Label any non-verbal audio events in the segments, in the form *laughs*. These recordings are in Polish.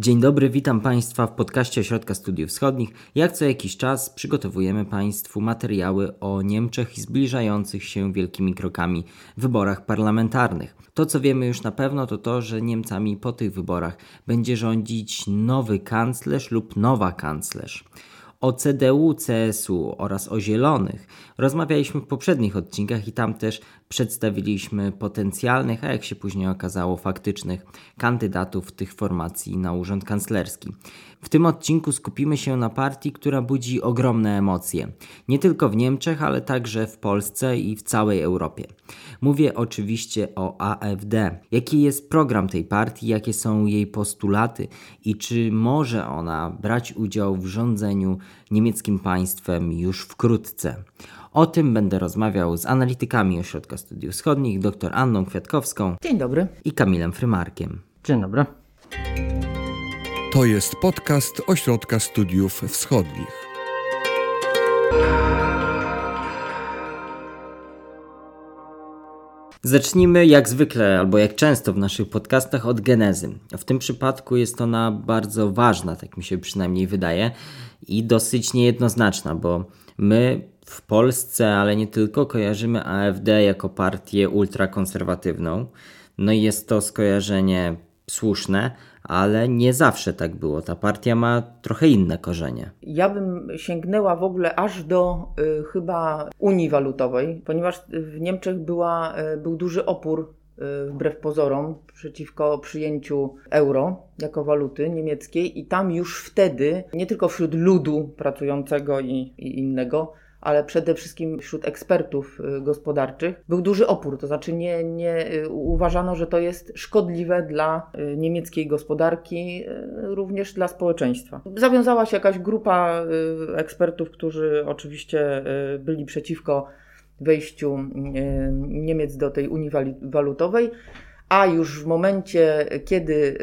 Dzień dobry, witam Państwa w podcaście Ośrodka Studiów Wschodnich. Jak co jakiś czas przygotowujemy Państwu materiały o Niemczech i zbliżających się wielkimi krokami wyborach parlamentarnych. To, co wiemy już na pewno, to to, że Niemcami po tych wyborach będzie rządzić nowy kanclerz lub nowa kanclerz. O CDU, CSU oraz o Zielonych rozmawialiśmy w poprzednich odcinkach i tam też przedstawiliśmy potencjalnych, a jak się później okazało, faktycznych kandydatów tych formacji na urząd kanclerski. W tym odcinku skupimy się na partii, która budzi ogromne emocje, nie tylko w Niemczech, ale także w Polsce i w całej Europie. Mówię oczywiście o AfD. Jaki jest program tej partii, jakie są jej postulaty i czy może ona brać udział w rządzeniu niemieckim państwem już wkrótce? O tym będę rozmawiał z analitykami Ośrodka Studiów Wschodnich, dr Anną Kwiatkowską. Dzień dobry. I Kamilem Frymarkiem. Dzień dobry. To jest podcast Ośrodka Studiów Wschodnich. Zacznijmy jak zwykle, albo jak często w naszych podcastach, od genezy. W tym przypadku jest ona bardzo ważna, tak mi się przynajmniej wydaje, i dosyć niejednoznaczna, bo my w Polsce, ale nie tylko, kojarzymy AfD jako partię ultrakonserwatywną. No i jest to skojarzenie słuszne, ale nie zawsze tak było. Ta partia ma trochę inne korzenie. Ja bym sięgnęła w ogóle aż do y, chyba Unii Walutowej, ponieważ w Niemczech była, y, był duży opór y, wbrew pozorom przeciwko przyjęciu euro jako waluty niemieckiej i tam już wtedy, nie tylko wśród ludu pracującego i, i innego, ale przede wszystkim wśród ekspertów y, gospodarczych był duży opór. To znaczy nie, nie y, uważano, że to jest szkodliwe dla y, niemieckiej gospodarki, również dla społeczeństwa. Zawiązała się jakaś grupa ekspertów, którzy oczywiście byli przeciwko wejściu Niemiec do tej Unii Walutowej, a już w momencie, kiedy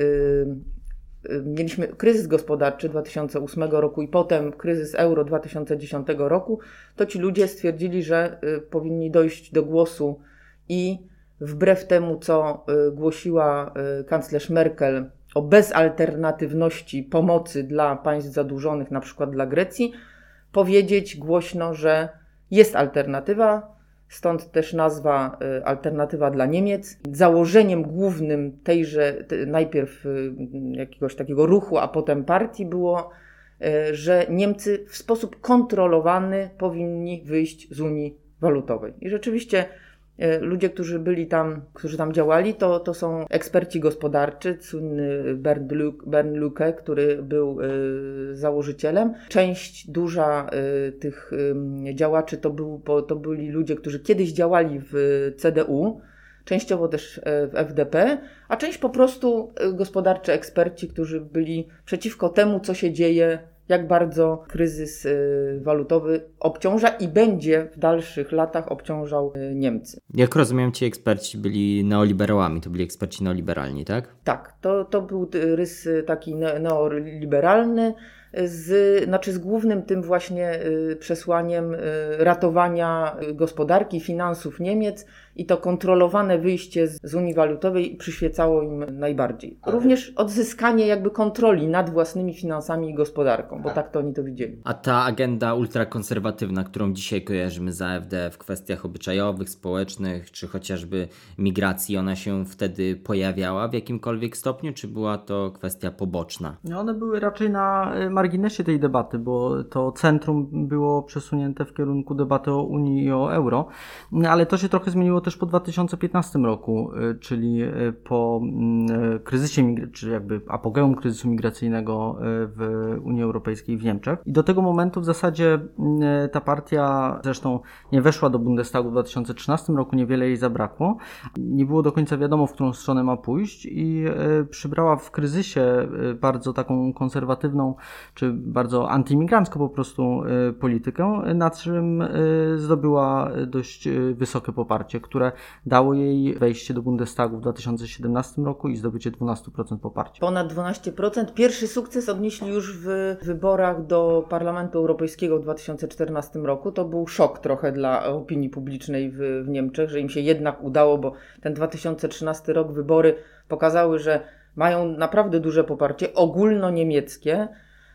mieliśmy kryzys gospodarczy 2008 roku i potem kryzys euro 2010 roku, to ci ludzie stwierdzili, że y, powinni dojść do głosu i wbrew temu, co y, głosiła y, kanclerz Merkel o bezalternatywności pomocy dla państw zadłużonych, na przykład dla Grecji, powiedzieć głośno, że jest alternatywa, Stąd też nazwa y, Alternatywa dla Niemiec. Założeniem głównym tejże, najpierw y, jakiegoś takiego ruchu, a potem partii było, y, że Niemcy w sposób kontrolowany powinni wyjść z Unii Walutowej. I rzeczywiście ludzie, którzy byli tam, którzy tam działali, to, to są eksperci gospodarczy, słynny Bernd, Luke, który był y, założycielem. Część duża y, tych działaczy to, był, to byli ludzie, którzy kiedyś działali w CDU, częściowo też w FDP, a część po prostu gospodarczy eksperci, którzy byli przeciwko temu, co się dzieje jak bardzo kryzys y, walutowy obciąża i będzie w dalszych latach obciążał y, Niemcy. Jak rozumiem, ci eksperci byli neoliberałami, to byli eksperci neoliberalni, tak? Tak, to, to był rys taki neoliberalny z, znaczy z głównym tym właśnie y, przesłaniem y, ratowania gospodarki, finansów Niemiec i to kontrolowane wyjście z, z Unii Walutowej przyświecało im najbardziej. Również odzyskanie jakby kontroli nad własnymi finansami i gospodarką, bo tak, tak to oni to widzieli. A ta agenda ultrakonserwatywna, którą dzisiaj kojarzymy z AfD w kwestiach obyczajowych, społecznych, czy chociażby migracji, ona się wtedy pojawiała w jakimkolwiek stopniu, czy była to kwestia poboczna? No one były raczej na y, marginesie tej debaty, bo to centrum było przesunięte w kierunku debaty o Unii i o euro, ale to się trochę zmieniło też po 2015 roku, y, czyli y, po mm, kryzysie, czy jakby apogeum kryzysu migracyjnego w Unii Europejskiej w Niemczech. I do tego momentu w zasadzie ta partia zresztą nie weszła do Bundestagu w 2013 roku, niewiele jej zabrakło. Nie było do końca wiadomo, w którą stronę ma pójść i przybrała w kryzysie bardzo taką konserwatywną czy bardzo antyimigrancką po prostu y, politykę, na czym y, zdobyła dość y, wysokie poparcie, które dało jej wejście do Bundestagu w 2017 roku i zdobycie 12% poparcia. Ponad 12%. Pierwszy sukces odnieśli już w wyborach do Parlamentu Europejskiego w 2014 roku. To był szok trochę dla opinii publicznej w, w Niemczech, że im się jednak udało, bo ten 2013 rok wybory pokazały, że mają naprawdę duże poparcie ogólnoniemieckie,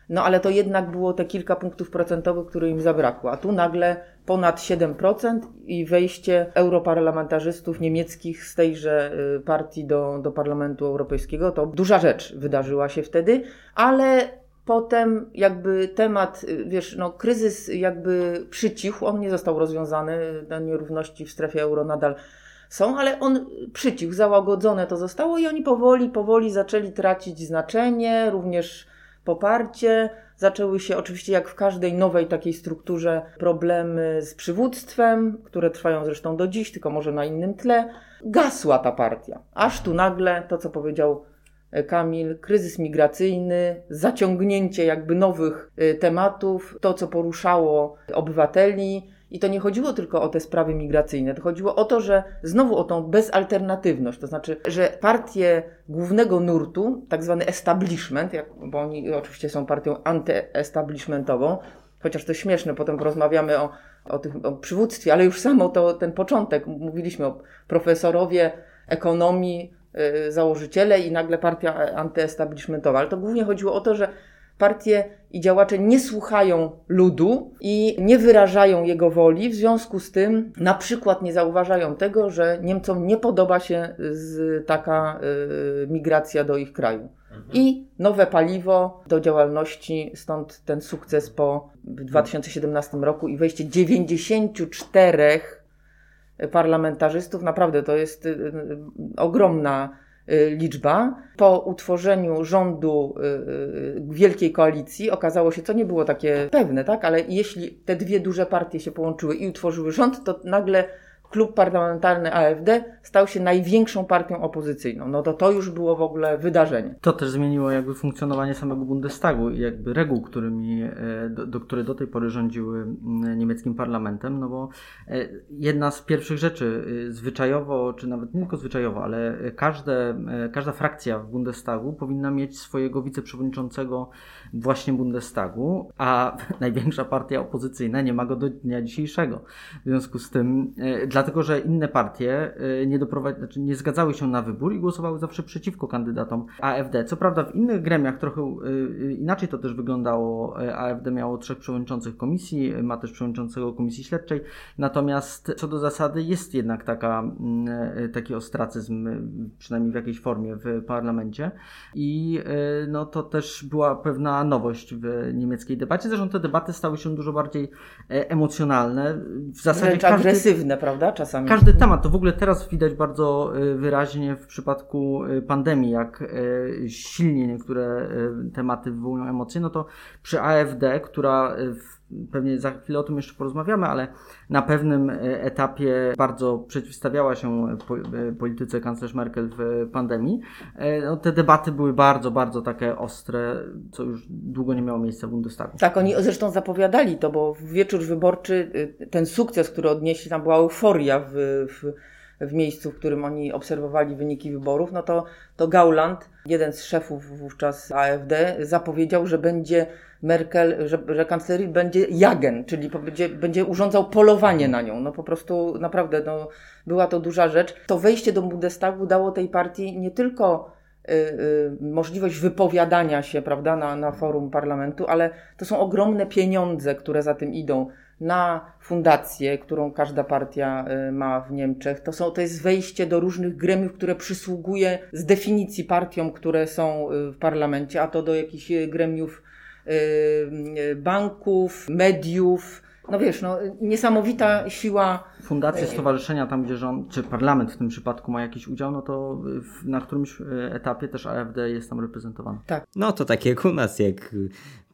no ale to jednak było te kilka punktów procentowych, które im zabrakło. A tu nagle ponad 7% i wejście europarlamentarzystów niemieckich z tejże y, partii do, do Parlamentu Europejskiego. To duża rzecz wydarzyła się wtedy, ale Potem jakby temat, y, wiesz, no kryzys jakby przycichł, on nie został rozwiązany, te nierówności w strefie euro nadal są, ale on przycichł, załagodzone to zostało i oni powoli, powoli zaczęli tracić znaczenie, również poparcie. Zaczęły się oczywiście, jak w każdej nowej takiej strukturze, problemy z przywództwem, które trwają zresztą do dziś, tylko może na innym tle. Gasła ta partia. Aż tu nagle to, co powiedział e, Kamil, kryzys migracyjny, zaciągnięcie jakby nowych e, tematów, to, co poruszało obywateli, i to nie chodziło tylko o te sprawy migracyjne, to chodziło o to, że znowu o tą bezalternatywność, to znaczy, że partie głównego nurtu, tak zwany establishment, jak, bo oni oczywiście są partią antyestablishmentową, chociaż to śmieszne, potem porozmawiamy o, o, tych, o przywództwie, ale już samo to, ten początek, mówiliśmy o profesorowie ekonomii, yy, założyciele i nagle partia antyestablishmentowa, ale to głównie chodziło o to, że partie i działacze nie słuchają ludu i nie wyrażają jego woli, w związku z tym na przykład nie zauważają tego, że Niemcom nie podoba się z taka y, migracja do ich kraju. Mhm. I nowe paliwo do działalności, stąd ten sukces po 2017 roku i wejście 94 parlamentarzystów. Naprawdę to jest y, y, ogromna Y, liczba. Po utworzeniu rządu y, y, wielkiej koalicji okazało się, co nie było takie pewne, tak? Ale jeśli te dwie duże partie się połączyły i utworzyły rząd, to nagle klub parlamentarny AfD stał się największą partią opozycyjną. No to to już było w ogóle wydarzenie. To też zmieniło jakby funkcjonowanie samego Bundestagu i jakby reguł, którymi, e, do, do, które do tej pory rządziły mm, niemieckim parlamentem, no bo e, jedna z pierwszych rzeczy e, zwyczajowo, czy nawet nie tylko zwyczajowo, ale każde, każda frakcja w Bundestagu powinna mieć swojego wiceprzewodniczącego właśnie Bundestagu, a *laughs* największa partia opozycyjna nie ma go do dnia dzisiejszego. W związku z tym, dla dlatego że inne partie y, nie, znaczy nie zgadzały się na wybór i głosowały zawsze przeciwko kandydatom AfD. Co prawda w innych gremiach trochę y, y, inaczej to też wyglądało. AfD miało trzech przewodniczących komisji, ma też przewodniczącego komisji śledczej, natomiast co do zasady jest jednak taka, mm, taki ostracyzm, przynajmniej w jakiejś formie w parlamencie i no, to też była pewna nowość w niemieckiej debacie. Zresztą te debaty stały się dużo bardziej emocjonalne. W zasadzie Wręcz każdy, agresywne, prawda? Czasami. Każdy temat, to w ogóle teraz widać bardzo y, wyraźnie w przypadku y, pandemii, jak y, silnie niektóre tematy wywołują emocje, no to przy AfD, która pewnie za chwilę o tym jeszcze porozmawiamy, ale na pewnym etapie bardzo przeciwstawiała się polityce kanclerz Merkel w pandemii. No, te debaty były bardzo, bardzo takie ostre, co już długo nie miało miejsca w Bundestagu. Tak, oni zresztą zapowiadali to, bo w wieczór wyborczy ten sukces, który odnieśli, tam była euforia w, w, w miejscu, w którym oni obserwowali wyniki wyborów, no to, to Gauland, jeden z szefów wówczas AfD, zapowiedział, że będzie Merkel, że, że kanclerii będzie Jagen, czyli będzie, będzie urządzał polowanie na nią. No po prostu naprawdę no, była to duża rzecz. To wejście do Bundestagu dało tej partii nie tylko y, y, możliwość wypowiadania się prawda, na, na forum parlamentu, ale to są ogromne pieniądze, które za tym idą na fundację, którą każda partia y, ma w Niemczech. To, są, to jest wejście do różnych gremiów, które przysługuje z definicji partiom, które są y, w parlamencie, a to do jakichś y, gremiów banków, mediów. No wiesz, no, niesamowita siła. Fundacje, stowarzyszenia, tam gdzie rząd, czy parlament w tym przypadku ma jakiś udział, no to na którymś etapie też AfD jest tam reprezentowany. Tak. No to tak jak u nas, jak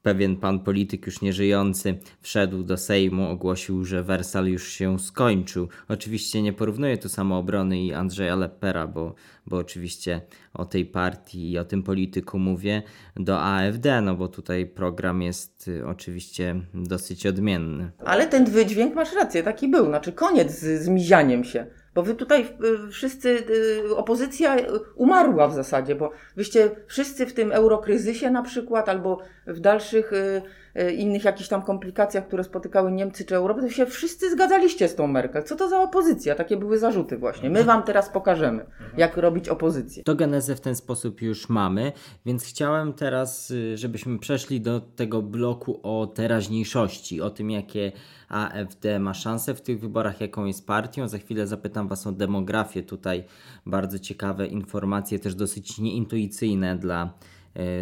pewien pan polityk już nieżyjący wszedł do Sejmu, ogłosił, że Wersal już się skończył. Oczywiście nie porównuję tu samoobrony i Andrzeja Lepera, bo, bo oczywiście o tej partii i o tym polityku mówię do AfD, no bo tutaj program jest y, oczywiście dosyć odmienny. Ale ten wydźwięk masz rację, taki był, znaczy koniec z, z mizianiem się. Bo wy tutaj y, wszyscy, y, opozycja umarła w zasadzie, bo wyście wszyscy w tym eurokryzysie na przykład, albo w dalszych e, innych jakichś tam komplikacjach, które spotykały Niemcy czy Europę, to się wszyscy zgadzaliście z tą Merkel. Co to za opozycja? Takie były zarzuty właśnie. My wam teraz pokażemy, jak robić opozycję. To genezę w ten sposób już mamy, więc chciałem teraz, y, żebyśmy przeszli do tego bloku o teraźniejszości, o tym, jakie AfD ma szanse w tych wyborach, jaką jest partią. Za chwilę zapytam Was o demografię. Tutaj bardzo ciekawe informacje, też dosyć nieintuicyjne dla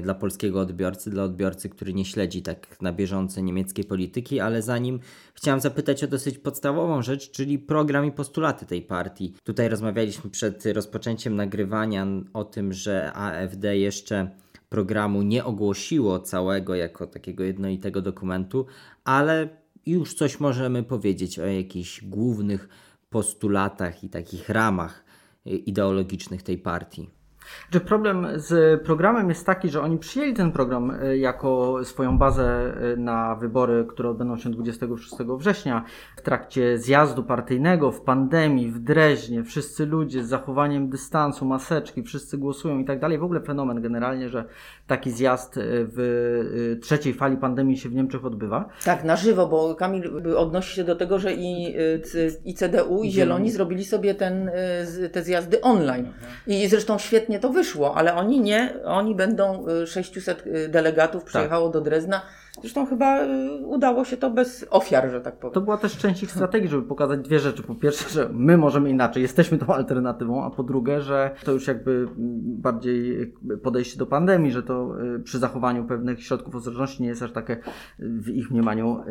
dla polskiego odbiorcy, dla odbiorcy, który nie śledzi tak na bieżąco niemieckiej polityki, ale zanim chciałem zapytać o dosyć podstawową rzecz, czyli program i postulaty tej partii. Tutaj rozmawialiśmy przed rozpoczęciem nagrywania o tym, że AfD jeszcze programu nie ogłosiło całego jako takiego jednolitego dokumentu, ale już coś możemy powiedzieć o jakichś głównych postulatach i takich ramach ideologicznych tej partii. Że problem z programem jest taki, że oni przyjęli ten program e, jako swoją bazę e, na wybory, które odbędą się 26 września. W trakcie zjazdu partyjnego, w pandemii, w Dreźnie, wszyscy ludzie z zachowaniem dystansu, maseczki, wszyscy głosują i tak dalej. W ogóle fenomen generalnie, że taki zjazd e, w trzeciej fali pandemii się w Niemczech odbywa. Tak, na żywo, bo Kamil odnosi się do tego, że i, i CDU, i Zieloni zrobili sobie ten, te zjazdy online. I zresztą świetnie to wyszło, ale oni nie, oni będą 600 y, y, delegatów przyjechało tak. do Drezna Zresztą chyba y, udało się to bez ofiar, że tak powiem. To była też część ich strategii, żeby pokazać dwie rzeczy. Po pierwsze, że my możemy inaczej, jesteśmy tą alternatywą, a po drugie, że to już jakby bardziej podejście do pandemii, że to y, przy zachowaniu pewnych środków ostrożności nie jest aż takie w ich mniemaniu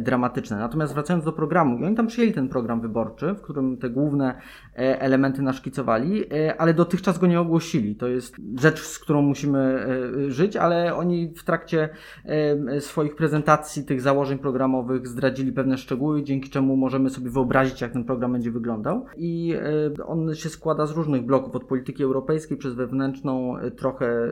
dramatyczne. Natomiast wracając do programu, oni tam przyjęli ten program wyborczy, w którym te główne e, elementy naszkicowali, e, ale dotychczas go nie ogłosili. To jest rzecz, z którą musimy e, żyć, ale oni w trakcie swoich prezentacji tych założeń programowych zdradzili pewne szczegóły, dzięki czemu możemy sobie wyobrazić, jak ten program będzie wyglądał. I e, on się składa z różnych bloków, od polityki europejskiej przez wewnętrzną, e, trochę e,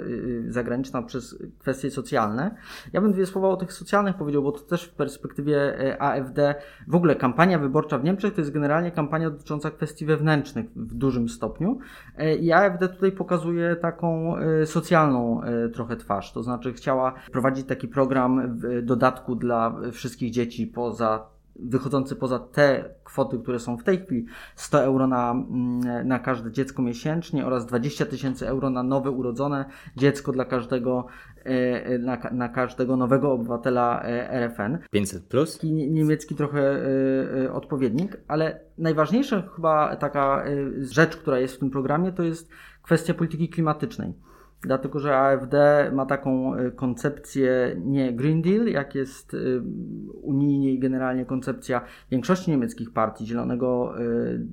zagraniczną, przez kwestie socjalne. Ja bym dwie słowa o tych socjalnych powiedział, bo to też w perspektywie AfD, w ogóle kampania wyborcza w Niemczech to jest generalnie kampania dotycząca kwestii wewnętrznych w dużym stopniu. I AfD tutaj pokazuje taką socjalną trochę twarz, to znaczy chciała prowadzić taki program, program w dodatku dla wszystkich dzieci poza wychodzący poza te kwoty, które są w tej chwili 100 euro na, mm, na każde dziecko miesięcznie oraz 20 tysięcy euro na nowe urodzone dziecko dla każdego e, na, na każdego nowego obywatela e, RFN. 500 plus? Niemiecki trochę e, odpowiednik, ale najważniejsza chyba taka rzecz, która jest w tym programie, to jest kwestia polityki klimatycznej dlatego że AfD ma taką y, koncepcję nie Green Deal, jak jest y, unijnie i generalnie koncepcja większości niemieckich partii zielonego, y,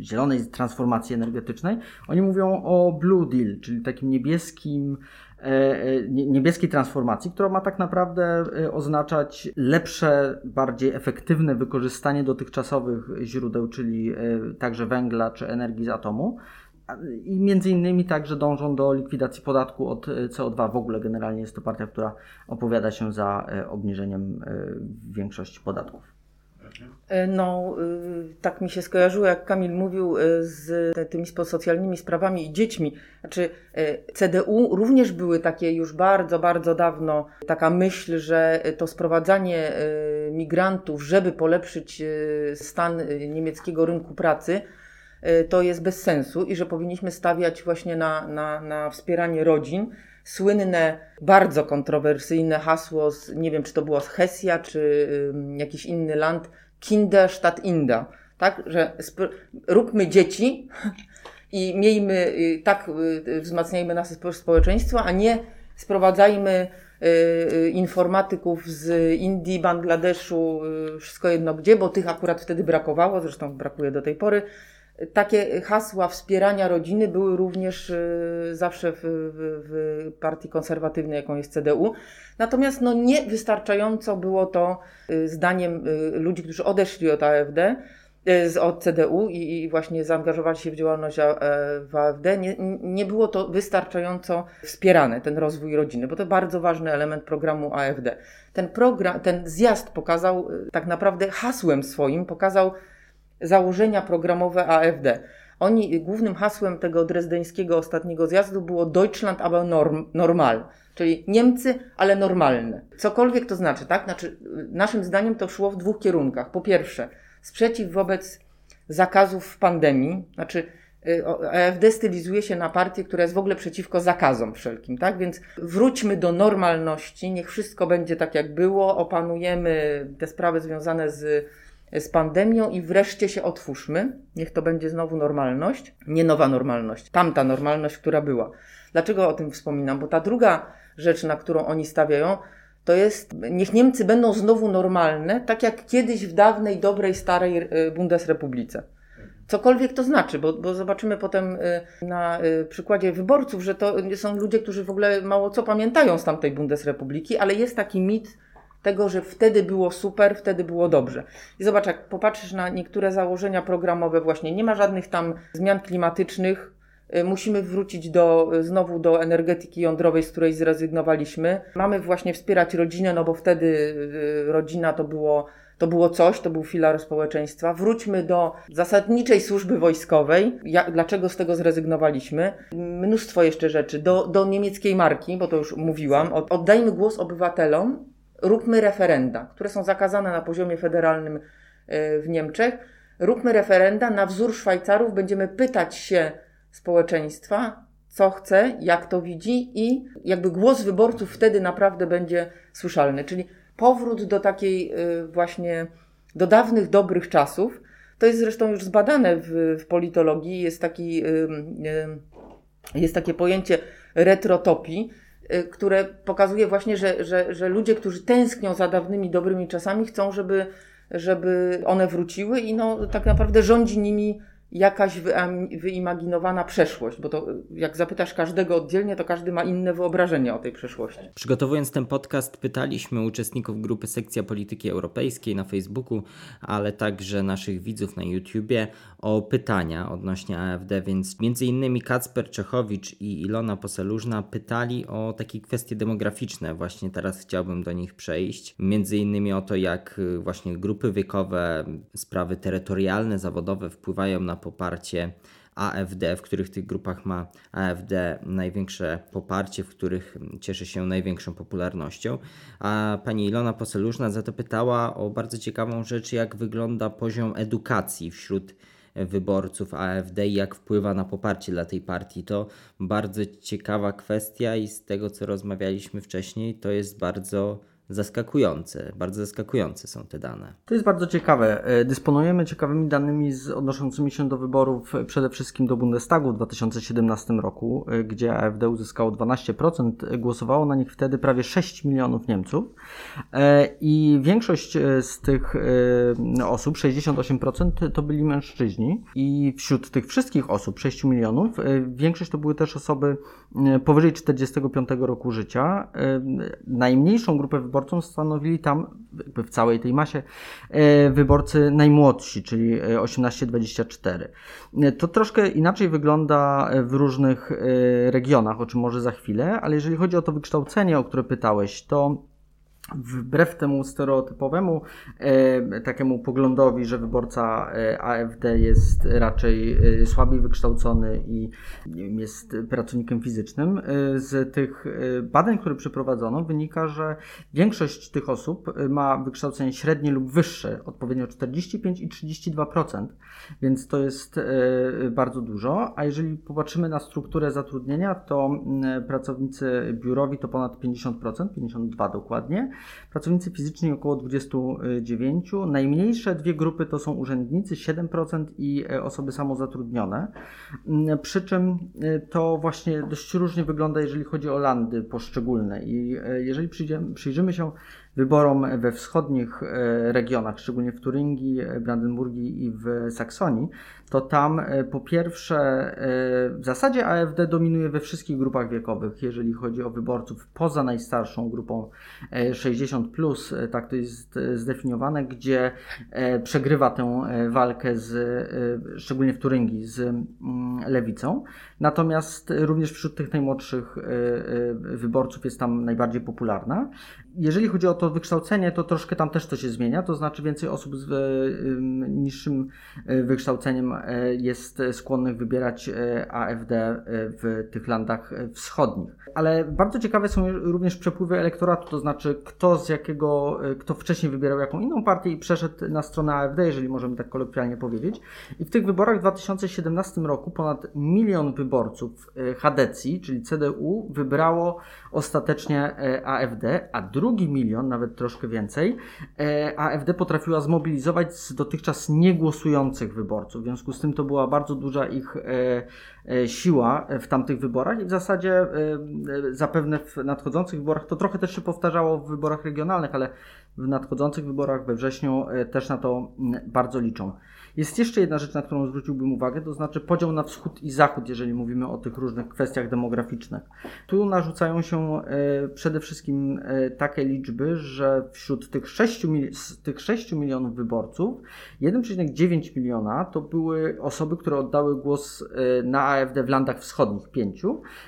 zielonej transformacji energetycznej. Oni mówią o Blue Deal, czyli takim niebieskim e, e, niebieskiej transformacji, która ma tak naprawdę oznaczać lepsze, bardziej efektywne wykorzystanie dotychczasowych źródeł, czyli także węgla czy energii z atomu i między innymi także dążą do likwidacji podatku od e, CO2. W ogóle generalnie jest to partia, która opowiada się za e, obniżeniem e, większości podatków. No, tak mi się skojarzyło, jak Kamil mówił, z tymi socjalnymi sprawami i dziećmi. Znaczy, CDU również były takie już bardzo, bardzo dawno taka myśl, że to sprowadzanie migrantów, żeby polepszyć stan niemieckiego rynku pracy, to jest bez sensu i że powinniśmy stawiać właśnie na, na, na wspieranie rodzin. Słynne, bardzo kontrowersyjne hasło, z, nie wiem czy to było z Hesja, czy y, jakiś inny land, Kinder statt Inda. Tak, że róbmy dzieci i miejmy, y, tak y, wzmacniajmy nasze społeczeństwo, a nie sprowadzajmy y, informatyków z Indii, Bangladeszu, wszystko jedno gdzie, bo tych akurat wtedy brakowało, zresztą brakuje do tej pory takie hasła wspierania rodziny były również y, zawsze w, w, w, partii konserwatywnej, jaką jest CDU. Natomiast no, nie wystarczająco było to y, zdaniem y, ludzi, którzy odeszli od AfD, od CDU i, i właśnie zaangażowali się w działalność w AfD, nie, nie było to wystarczająco wspierane, ten rozwój rodziny, bo to bardzo ważny element programu AfD. Ten program, ten zjazd pokazał tak naprawdę hasłem swoim, pokazał założenia programowe AfD. oni, głównym hasłem tego drezdeńskiego ostatniego zjazdu było Deutschland aber norm, normal, czyli Niemcy, ale normalne. Cokolwiek to znaczy, tak? Znaczy, naszym zdaniem to szło w dwóch kierunkach. Po pierwsze, sprzeciw wobec zakazów w pandemii, znaczy y, AfD stylizuje się na partię, która jest w ogóle przeciwko zakazom wszelkim, tak? Więc wróćmy do normalności, niech wszystko będzie tak jak było, opanujemy te sprawy związane z z pandemią i wreszcie się otwórzmy. Niech to będzie znowu normalność, nie nowa normalność, tamta normalność, która była. Dlaczego o tym wspominam? Bo ta druga rzecz, na którą oni stawiają, to jest, niech Niemcy będą znowu normalne, tak jak kiedyś w dawnej, dobrej, starej y, Bundesrepublice. Cokolwiek to znaczy, bo, bo zobaczymy potem y, na y, przykładzie wyborców, że to są ludzie, którzy w ogóle mało co pamiętają z tamtej Bundesrepubliki, ale jest taki mit tego, że wtedy było super, wtedy było dobrze. I zobacz, jak popatrzysz na niektóre założenia programowe, właśnie nie ma żadnych tam zmian klimatycznych. Y, musimy wrócić do, znowu do energetyki jądrowej, z której zrezygnowaliśmy. Mamy właśnie wspierać rodzinę, no bo wtedy y, rodzina to było to było coś, to był filar społeczeństwa. Wróćmy do zasadniczej służby wojskowej. Jak, dlaczego z tego zrezygnowaliśmy? Mnóstwo jeszcze rzeczy. Do, do niemieckiej marki, bo to już mówiłam. Oddajmy głos obywatelom, róbmy referenda, które są zakazane na poziomie federalnym e, w Niemczech. Róbmy referenda na wzór Szwajcarów, będziemy pytać się społeczeństwa, co chce, jak to widzi i jakby głos wyborców wtedy naprawdę będzie słyszalny. Czyli powrót do takiej e, właśnie, do dawnych, dobrych czasów. To jest zresztą już zbadane w, w politologii. Jest, taki, jest takie pojęcie retrotopii, które pokazuje właśnie, że, że, że ludzie, którzy tęsknią za dawnymi dobrymi czasami, chcą, żeby, żeby one wróciły i no, tak naprawdę rządzi nimi jakaś wyimaginowana przeszłość, bo to jak zapytasz każdego oddzielnie, to każdy ma inne wyobrażenie o tej przeszłości. Przygotowując ten podcast, pytaliśmy uczestników grupy Sekcja Polityki Europejskiej na Facebooku, ale także naszych widzów na YouTubie o pytania odnośnie AfD, więc między innymi Kacper Czechowicz i Ilona Poselużna pytali o takie kwestie demograficzne. Właśnie teraz chciałbym do nich przejść. Między innymi o to, jak właśnie grupy wiekowe, sprawy terytorialne, zawodowe wpływają na poparcie AfD, w których tych grupach ma AfD największe poparcie, w których cieszy się największą popularnością. A pani Ilona Poselużna za to pytała o bardzo ciekawą rzecz, jak wygląda poziom edukacji wśród wyborców AfD i jak wpływa na poparcie dla tej partii. To bardzo ciekawa kwestia i z tego co rozmawialiśmy wcześniej, to jest bardzo zaskakujące. Bardzo zaskakujące są te dane. To jest bardzo ciekawe. E, dysponujemy ciekawymi danymi z, odnoszącymi się do wyborów e, przede wszystkim do Bundestagu w 2017 roku, e, gdzie AfD uzyskało 12%. Głosowało na nich wtedy prawie 6 milionów Niemców i większość z tych osób, 68% to byli mężczyźni i wśród tych wszystkich osób, 6 milionów, większość to były też osoby powyżej 45 roku życia. Najmniejszą grupę wyborców wyborcą stanowili tam jakby w całej tej masie e, wyborcy najmłodsi, czyli 18-24. E, to troszkę inaczej wygląda w różnych e, regionach, o czym może za chwilę, ale jeżeli chodzi o to wykształcenie, o które pytałeś, to wbrew temu stereotypowemu e, takiemu poglądowi, że wyborca e, AfD jest raczej e, słabiej wykształcony i jest pracownikiem fizycznym, e, z tych badań, które przeprowadzono, wynika, że większość tych osób ma wykształcenie średnie lub wyższe, odpowiednio 45 i 32%, więc to jest bardzo dużo. A jeżeli popatrzymy na strukturę zatrudnienia, to pracownicy biurowi to ponad 50%, 52 dokładnie pracownicy fizyczni około 29. Najmniejsze dwie grupy to są urzędnicy 7% i e, osoby samozatrudnione. Mm, przy czym e, to właśnie dość różnie wygląda, jeżeli chodzi o landy poszczególne. I e, jeżeli przyjrzymy się wyborom we wschodnich e, regionach, szczególnie w Turyngii, e, Brandenburgii i w Saksonii, to tam e, po pierwsze w zasadzie AfD dominuje we wszystkich grupach wiekowych, jeżeli chodzi o wyborców poza najstarszą grupą 60+, plus, tak to jest zdefiniowane, gdzie przegrywa tę walkę z, szczególnie w Turyngii, z mm, lewicą. Natomiast również wśród tych najmłodszych wyborców jest tam najbardziej popularna. Jeżeli chodzi o to, wykształcenie, to troszkę tam też to się zmienia, to znaczy więcej osób z niższym wykształceniem jest skłonnych wybierać AfD w tych landach wschodnich. Ale bardzo ciekawe są również przepływy elektoratu, to znaczy kto z jakiego, kto wcześniej wybierał jaką inną partię i przeszedł na stronę AfD, jeżeli możemy tak kolokwialnie powiedzieć. I w tych wyborach w 2017 roku ponad milion wyborców Hadecji, czyli CDU, wybrało ostatecznie AfD, a drugi milion, nawet troszkę więcej, AfD potrafiła zmobilizować z dotychczas niegłosujących wyborców. W związku z tym to była bardzo duża ich siła w tamtych wyborach i w zasadzie zapewne w nadchodzących wyborach, to trochę też się powtarzało w wyborach regionalnych, ale w nadchodzących wyborach we wrześniu też na to bardzo liczą. Jest jeszcze jedna rzecz, na którą zwróciłbym uwagę, to znaczy podział na wschód i zachód, jeżeli mówimy o tych różnych kwestiach demograficznych. Tu narzucają się e, przede wszystkim e, takie liczby, że wśród tych 6, tych 6 milionów wyborców 1,9 miliona to były osoby, które oddały głos e, na AfD w landach wschodnich, 5,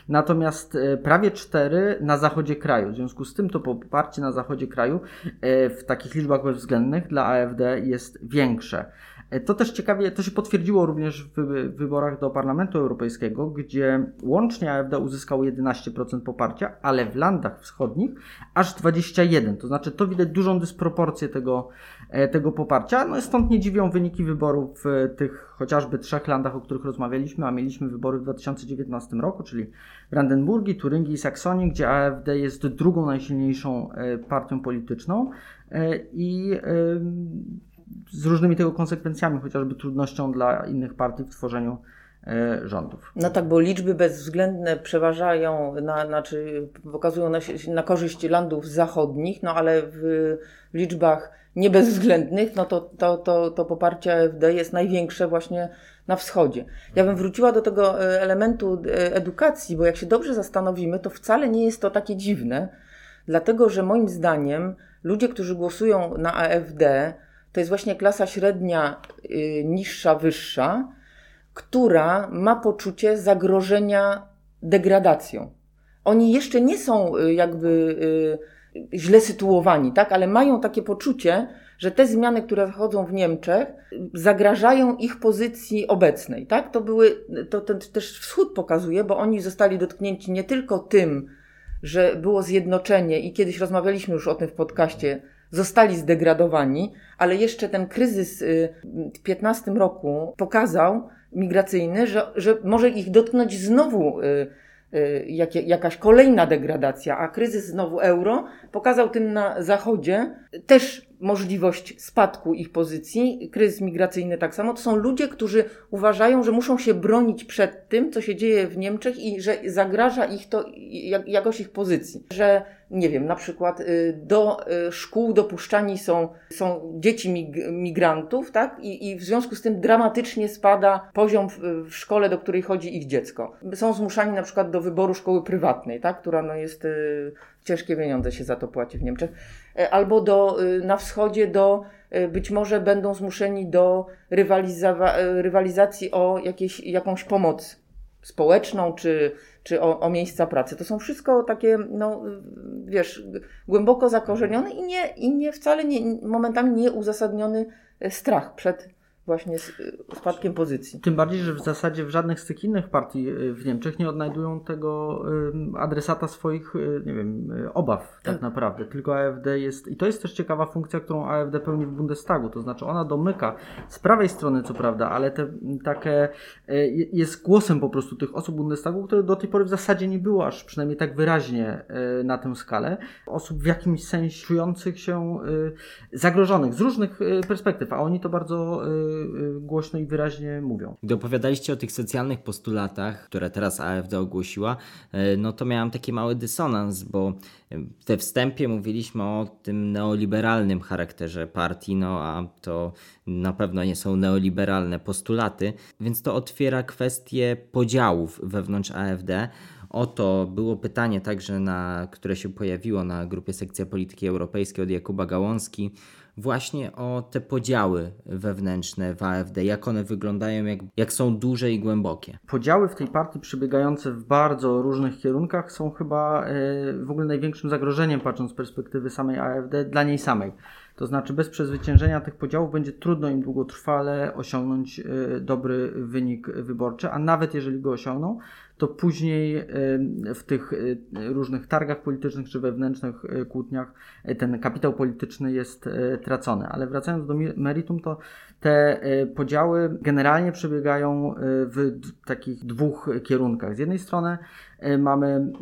natomiast prawie 4 na zachodzie kraju. W związku z tym to poparcie na zachodzie kraju w takich liczbach bezwzględnych dla AfD jest większe. To też ciekawie, to się potwierdziło również w wyborach do Parlamentu Europejskiego, gdzie łącznie AfD uzyskało 11% poparcia, ale w landach wschodnich aż 21%. To znaczy, to widać dużą dysproporcję tego, e, tego poparcia. No stąd nie dziwią wyniki wyborów w tych chociażby trzech landach, o których rozmawialiśmy, a mieliśmy wybory w 2019 roku, czyli Brandenburgii, Turyngii i Saksonii, gdzie AfD jest drugą najsilniejszą e, partią polityczną. I z różnymi tego konsekwencjami, chociażby trudnością dla innych partii w tworzeniu e, rządów. No tak, bo liczby bezwzględne przeważają, na, znaczy pokazują na, na korzyść landów zachodnich, no ale w liczbach niebezwzględnych, no to, to, to, to poparcie AfD jest największe właśnie na wschodzie. Ja bym wróciła do tego e, elementu e, edukacji, bo jak się dobrze zastanowimy, to wcale nie jest to takie dziwne, dlatego że moim zdaniem ludzie, którzy głosują na AfD, to jest właśnie klasa średnia, y, niższa, wyższa, która ma poczucie zagrożenia degradacją. Oni jeszcze nie są y, jakby y, źle sytuowani, tak? ale mają takie poczucie, że te zmiany, które zachodzą w Niemczech, zagrażają ich pozycji obecnej. Tak? To, były, to ten też wschód pokazuje, bo oni zostali dotknięci nie tylko tym, że było zjednoczenie i kiedyś rozmawialiśmy już o tym w podcaście zostali zdegradowani, ale jeszcze ten kryzys y, w 15 roku pokazał migracyjny, że, że może ich dotknąć znowu y, y, jakaś kolejna degradacja, a kryzys znowu euro pokazał tym na zachodzie też możliwość spadku ich pozycji, kryzys migracyjny tak samo. To są ludzie, którzy uważają, że muszą się bronić przed tym, co się dzieje w Niemczech i że zagraża ich to jakoś ich pozycji. Że nie wiem, na przykład y, do y, szkół dopuszczani są, są dzieci mig migrantów, tak? I, I w związku z tym dramatycznie spada poziom w, w, szkole, do której chodzi ich dziecko. Są zmuszani na przykład do wyboru szkoły prywatnej, tak? Która no jest, y, ciężkie pieniądze się za to płaci w Niemczech. E, albo do, y, na wschodzie do, y, być może będą zmuszeni do rywaliza- rywalizacji o jakieś, jakąś pomoc społeczną, czy, czy o, o, miejsca pracy. To są wszystko takie, no wiesz, głęboko zakorzenione i nie, i nie wcale nie, momentami nieuzasadniony strach przed właśnie spadkiem pozycji. Tym bardziej, że w zasadzie w żadnych z tych innych partii y, w Niemczech nie odnajdują tego adresata swoich, y, nie wiem, y, obaw tak, tak naprawdę. Tylko AfD jest, i to jest też ciekawa funkcja, którą AfD pełni w Bundestagu, to znaczy ona domyka z prawej strony, co prawda, ale te takie jest głosem po prostu tych osób Bundestagu, które do tej pory w zasadzie nie było aż przynajmniej tak wyraźnie na tę skalę. Osób w jakimś sensie czujących się zagrożonych z różnych perspektyw, a oni to bardzo Y, głośno i wyraźnie mówią. Gdy opowiadaliście o tych socjalnych postulatach, które teraz AfD ogłosiła, y, no to miałam taki mały dysonans, bo we wstępie mówiliśmy o tym neoliberalnym charakterze partii, no a to na pewno nie są neoliberalne postulaty, więc to otwiera kwestię podziałów wewnątrz AfD. Oto było pytanie także, na, które się pojawiło na grupie Sekcja Polityki Europejskiej od Jakuba Gałązki właśnie o te podziały wewnętrzne w AfD, jak one wyglądają, jak, jak są duże i głębokie. Podziały w tej partii przebiegające w bardzo różnych kierunkach są chyba e, w ogóle największym zagrożeniem, patrząc z perspektywy samej AfD, dla niej samej. To znaczy, bez przezwyciężenia tych podziałów będzie trudno im długotrwale osiągnąć e, dobry wynik wyborczy, a nawet jeżeli go osiągną, to później e, w tych e, różnych targach politycznych czy wewnętrznych kłótniach ten kapitał polityczny jest tracony. Ale wracając do meritum, to te podziały generalnie przebiegają w takich dwóch kierunkach. Z jednej strony E, mamy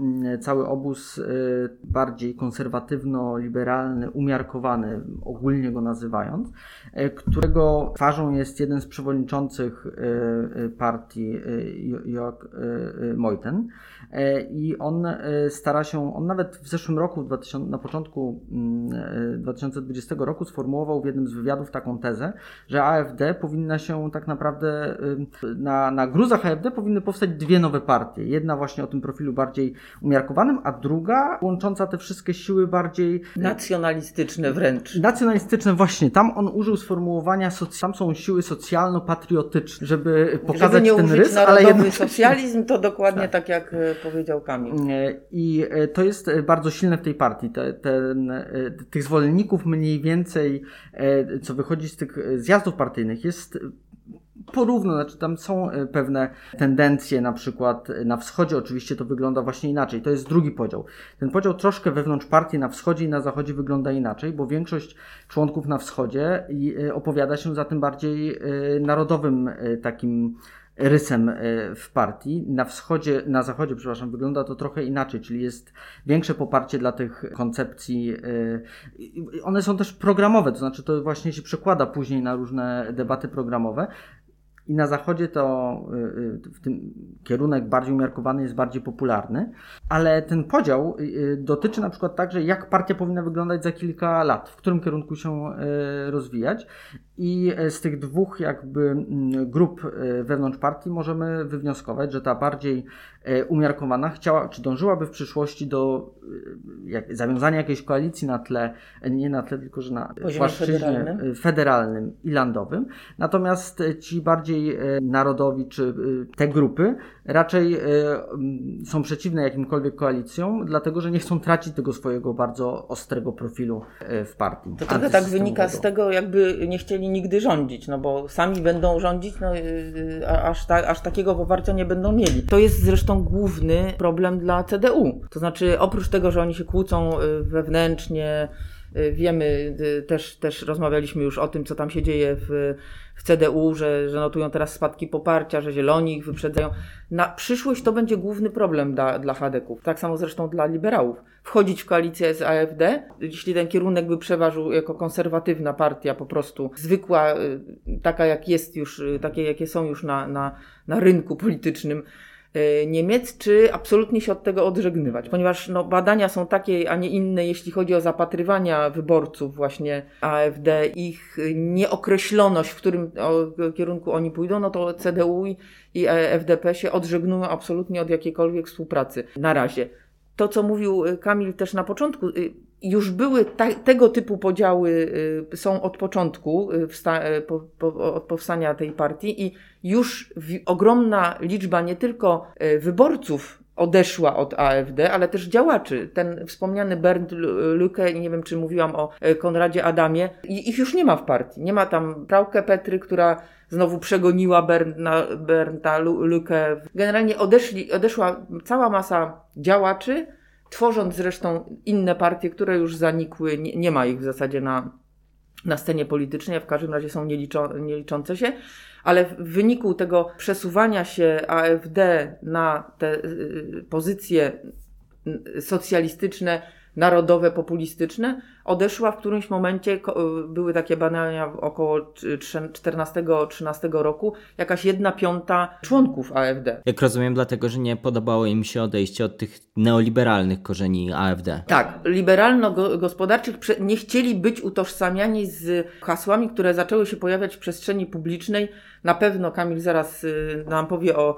cały obóz e, bardziej konserwatywno-liberalny, umiarkowany, ogólnie go nazywając, e, którego twarzą jest jeden z przewodniczących partii, Joak Mojten. I on stara się, on nawet w zeszłym roku, 2000, na początku 2020 mm, roku, sformułował w jednym z wywiadów taką tezę, że AfD powinna się tak naprawdę, na, na gruzach AfD powinny powstać dwie nowe partie. Jedna właśnie o tym profilu bardziej umiarkowanym, a druga łącząca te wszystkie siły bardziej... Nacjonalistyczne wręcz. Nacjonalistyczne, właśnie. Tam on użył sformułowania, tam są siły socjalno-patriotyczne, żeby pokazać żeby nie ten rys, ale jednak... socjalizm to dokładnie tak. tak, jak e, powiedział Kamil. I e, to jest e, bardzo silne w tej partii. Te, ten, tych zwolenników mniej więcej, co wychodzi z tych zjazdów partyjnych, jest porówno, znaczy tam są e, pewne tendencje, na przykład e, na wschodzie oczywiście to wygląda właśnie inaczej. To jest drugi podział. Ten podział troszkę wewnątrz partii na wschodzie i na zachodzie wygląda inaczej, bo większość członków na wschodzie e, opowiada się za tym bardziej narodowym takim rysem w partii. Na wschodzie, na zachodzie, przepraszam, wygląda to trochę inaczej, czyli jest większe poparcie dla tych koncepcji. One są też programowe, to znaczy to właśnie się przekłada później na różne debaty programowe. I na zachodzie to y, y, w tym kierunek bardziej umiarkowany jest bardziej popularny, ale ten podział y, dotyczy na przykład także, jak partia powinna wyglądać za kilka lat, w którym kierunku się rozwijać. I z tych dwóch jakby mm, grup wewnątrz partii możemy wywnioskować, że ta bardziej umiarkowana chciała, czy dążyłaby w przyszłości do jak, zawiązania jakiejś koalicji na tle, nie na tle, tylko że na płaszczyźnie federalnym. federalnym i landowym. Natomiast ci bardziej e, narodowi czy e, te grupy raczej e, są przeciwne jakimkolwiek koalicjom, dlatego że nie chcą tracić tego swojego bardzo ostrego profilu w partii. To trochę tak wynika z tego, jakby nie chcieli nigdy rządzić, no bo sami będą rządzić, no, aż, ta, aż takiego poparcia nie będą mieli. To jest zresztą główny problem dla CDU. To znaczy, oprócz tego, że oni się kłócą wewnętrznie, Wiemy, też, też rozmawialiśmy już o tym, co tam się dzieje w CDU, że, że notują teraz spadki poparcia, że zieloni ich wyprzedzają. Na przyszłość to będzie główny problem dla, dla Hadeków. Tak samo zresztą dla liberałów. Wchodzić w koalicję z AfD, jeśli ten kierunek by przeważył jako konserwatywna partia, po prostu zwykła, y, taka jak jest już, y, takie jakie są już na, na, na rynku politycznym, Niemiec, czy absolutnie się od tego odżegnywać, ponieważ no, badania są takie, a nie inne, jeśli chodzi o zapatrywania wyborców właśnie AfD, ich nieokreśloność, w którym kierunku oni pójdą, no to CDU i FDP się odżegnują absolutnie od jakiejkolwiek współpracy na razie. To, co mówił Kamil też na początku, już były ta, tego typu podziały, y, są od początku, y, y, po, po, od powstania tej partii i już ogromna liczba nie tylko wyborców odeszła od AfD, ale też działaczy. Ten wspomniany Bernd Lücke, nie wiem czy mówiłam o Konradzie Adamie, ich już nie ma w partii. Nie ma tam Prałkę Petry, która znowu przegoniła Bernda Lücke. Generalnie odeszli, odeszła cała masa działaczy, tworząc zresztą inne partie, które już zanikły, nie, nie ma ich w zasadzie na, na scenie politycznej, w każdym razie są nieliczą, nieliczące się, ale w wyniku tego przesuwania się AfD na te y, pozycje socjalistyczne, narodowe, populistyczne, odeszła w którymś momencie, były takie badania około 14-13 roku, jakaś jedna piąta członków AfD. Jak rozumiem, dlatego, że nie podobało im się odejście od tych neoliberalnych korzeni AfD. Tak, liberalno-gospodarczych nie chcieli być utożsamiani z hasłami, które zaczęły się pojawiać w przestrzeni publicznej. Na pewno Kamil zaraz y, nam powie o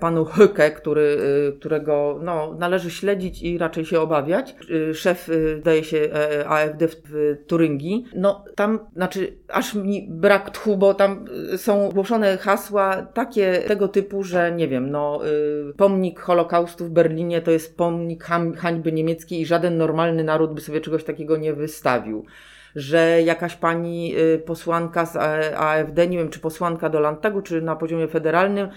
panu Höcke, który, którego no, należy śledzić i raczej się obawiać. Szef, daje się, AfD w, Turyngii. No tam, znaczy, aż mi brak tchu, bo tam są głoszone hasła takie tego typu, że nie wiem, no pomnik Holokaustu w Berlinie to jest pomnik hańby niemieckiej i żaden normalny naród by sobie czegoś takiego nie wystawił że jakaś pani posłanka z AfD, nie wiem czy posłanka do Landtagu, czy na poziomie federalnym,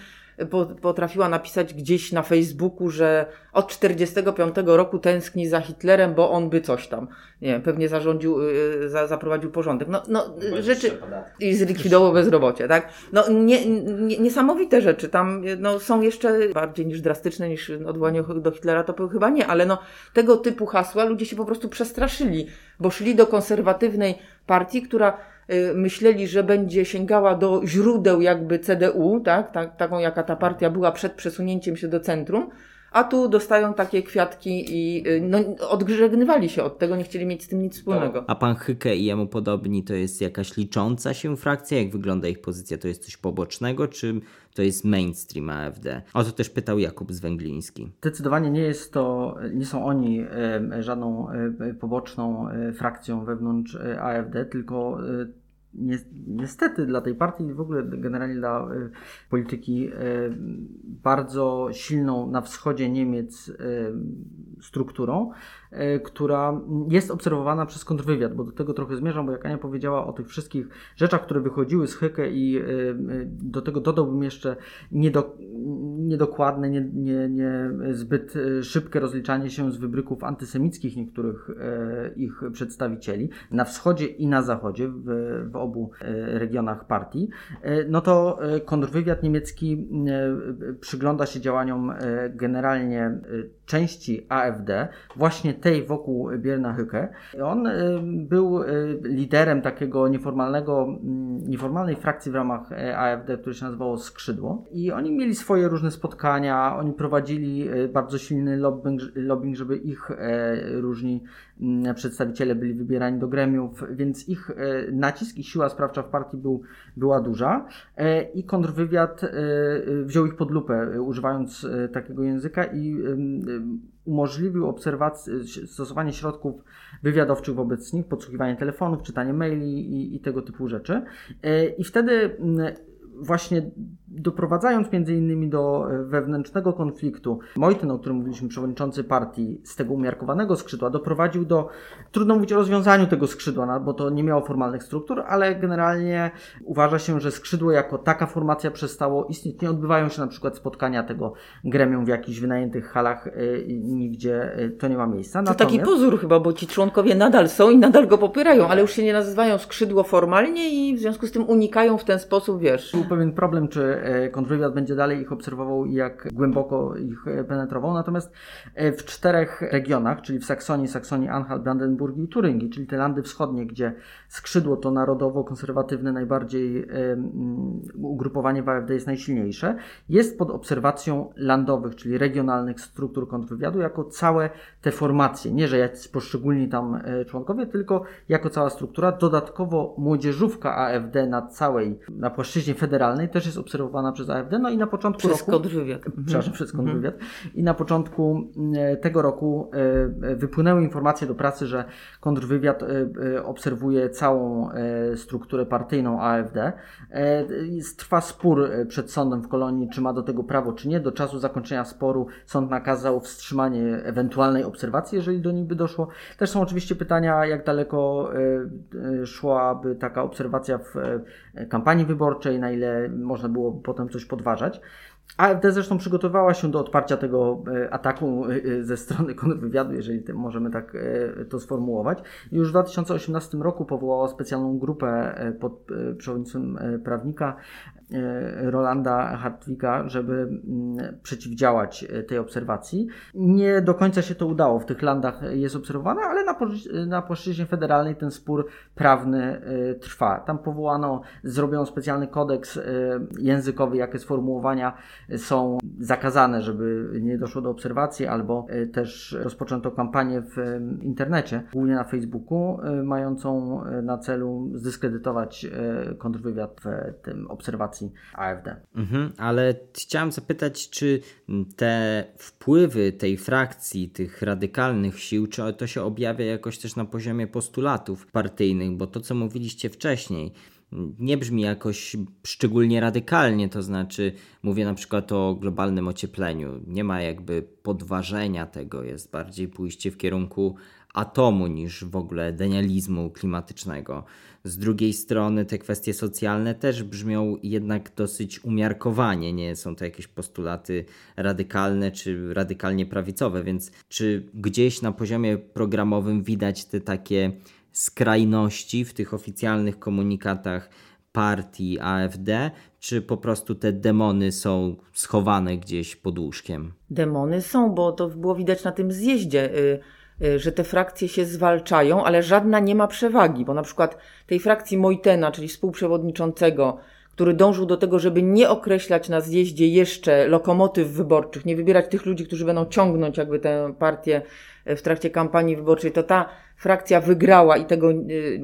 potrafiła napisać gdzieś na Facebooku, że od 45 roku tęskni za Hitlerem, bo on by coś tam, nie wiem, pewnie zarządził, y, za, zaprowadził porządek. No, no rzeczy i zlikwidował bezrobocie, tak? No nie, nie, niesamowite rzeczy. Tam no, są jeszcze bardziej niż drastyczne niż odwołanie do Hitlera, to chyba nie, ale no tego typu hasła ludzie się po prostu przestraszyli, bo szli do konserwatywnej partii, która Y, myśleli, że będzie sięgała do źródeł jakby CDU, tak, tak, taką jaka ta partia była przed przesunięciem się do centrum, a tu dostają takie kwiatki i y, no, odgrzegnywali się od tego, nie chcieli mieć z tym nic wspólnego. A pan Hyke i jemu podobni to jest jakaś licząca się frakcja? Jak wygląda ich pozycja? To jest coś pobocznego, czy to jest mainstream AfD? O to też pytał Jakub Zwęgliński. Zdecydowanie nie jest to, nie są oni e, żadną e, poboczną e, frakcją wewnątrz AfD, tylko niestety dla tej partii i w ogóle generalnie dla y, polityki y, bardzo silną na wschodzie Niemiec y, strukturą, która jest obserwowana przez kontrwywiad, bo do tego trochę zmierzam, bo jak Ania powiedziała o tych wszystkich rzeczach, które wychodziły z Hyke i do tego dodałbym jeszcze niedo, niedokładne, nie, nie, nie zbyt szybkie rozliczanie się z wybryków antysemickich niektórych ich przedstawicieli na wschodzie i na zachodzie w, w obu e, regionach partii, e, no to e, kontrwywiad niemiecki przygląda się działaniom generalnie części AfD, właśnie tej wokół Bierna. On był liderem takiego nieformalnego, nieformalnej frakcji w ramach AfD, które się nazywało Skrzydło. I oni mieli swoje różne spotkania, oni prowadzili bardzo silny lobbying, lobbying żeby ich różni przedstawiciele byli wybierani do gremiów, więc ich nacisk i siła sprawcza w partii był, była duża e, i kontrwywiad e, wziął ich pod lupę, e, używając takiego języka i umożliwił obserwację, stosowanie środków wywiadowczych wobec nich, podsłuchiwanie telefonów, czytanie maili i, i tego typu rzeczy. I wtedy właśnie doprowadzając między innymi do e, wewnętrznego konfliktu, Mojten, o którym mówiliśmy, przewodniczący partii z tego umiarkowanego skrzydła, doprowadził do, trudno mówić o rozwiązaniu tego skrzydła, bo to nie miało formalnych struktur, ale generalnie uważa się, że skrzydło jako taka formacja przestało istnieć. Nie odbywają się na przykład spotkania tego gremium w jakichś wynajętych halach, e, nigdzie e, to nie ma miejsca. To Natomiast... taki pozór chyba, bo ci członkowie nadal są i nadal go popierają, ale już się nie nazywają skrzydło formalnie i w związku z tym unikają w ten sposób, wiesz. Pewien problem, czy E, kontrwywiad będzie dalej ich obserwował i jak głęboko ich e, penetrował. Natomiast e, w czterech regionach, czyli w Saksonii, Saksonii, Anhalt, Brandenburgii i Turyngii, czyli te landy wschodnie, gdzie skrzydło to narodowo-konserwatywne najbardziej ugrupowanie w AfD jest najsilniejsze, jest pod obserwacją landowych, czyli regionalnych struktur kontrwywiadu jako całe te formacje. Nie, że jacyś poszczególni tam członkowie, tylko jako cała struktura. Dodatkowo młodzieżówka AfD na całej, na płaszczyźnie federalnej też jest obserwowana przez AfD. No i na początku przez roku... Kontrwywiad. Przepraszam, mhm. przez kontrwywiad. I na początku e, tego roku e, wypłynęły informacje do pracy, że kontrwywiad e, obserwuje całą strukturę partyjną AfD. Trwa spór przed sądem w Kolonii, czy ma do tego prawo, czy nie. Do czasu zakończenia sporu sąd nakazał wstrzymanie ewentualnej obserwacji, jeżeli do niej by doszło. Też są oczywiście pytania, jak daleko szłaby taka obserwacja w kampanii wyborczej, na ile można było potem coś podważać. AfD zresztą przygotowała się do odparcia tego e, ataku e, e, ze strony *laughs* kontrwywiadu, jeżeli możemy tak to sformułować. Już w 2018 roku powołała specjalną grupę pod przewodnictwem prawnika Rolanda Hartwiga, żeby mm, przeciwdziałać tej obserwacji. Nie do końca się to udało, w tych landach jest obserwowane, ale na, na płaszczyźnie federalnej ten spór prawny trwa. Tam powołano, zrobiono specjalny kodeks językowy, jakie sformułowania są zakazane, żeby nie doszło do obserwacji, albo też rozpoczęto kampanię w internecie, głównie na Facebooku, mającą na celu zdyskredytować kontrwywiad w tym obserwacji AfD. Mhm, ale chciałem zapytać, czy te wpływy tej frakcji, tych radykalnych sił, czy to się objawia jakoś też na poziomie postulatów partyjnych, bo to, co mówiliście wcześniej, nie brzmi jakoś szczególnie radykalnie, to znaczy mówię na przykład o globalnym ociepleniu. Nie ma jakby podważenia tego, jest bardziej pójście w kierunku atomu niż w ogóle denializmu klimatycznego. Z drugiej strony te kwestie socjalne też brzmią jednak dosyć umiarkowanie, nie są to jakieś postulaty radykalne czy radykalnie prawicowe, więc czy gdzieś na poziomie programowym widać te takie skrajności w tych oficjalnych komunikatach partii AfD, czy po prostu te demony są schowane gdzieś pod łóżkiem? Demony są, bo to było widać na tym zjeździe. Y, Y, że te frakcje się zwalczają, ale żadna nie ma przewagi, bo na przykład tej frakcji Mojtena, czyli współprzewodniczącego, który dążył do tego, żeby nie określać na zjeździe jeszcze lokomotyw wyborczych, nie wybierać tych ludzi, którzy będą ciągnąć jakby tę partię w trakcie kampanii wyborczej, to ta frakcja wygrała i tego y,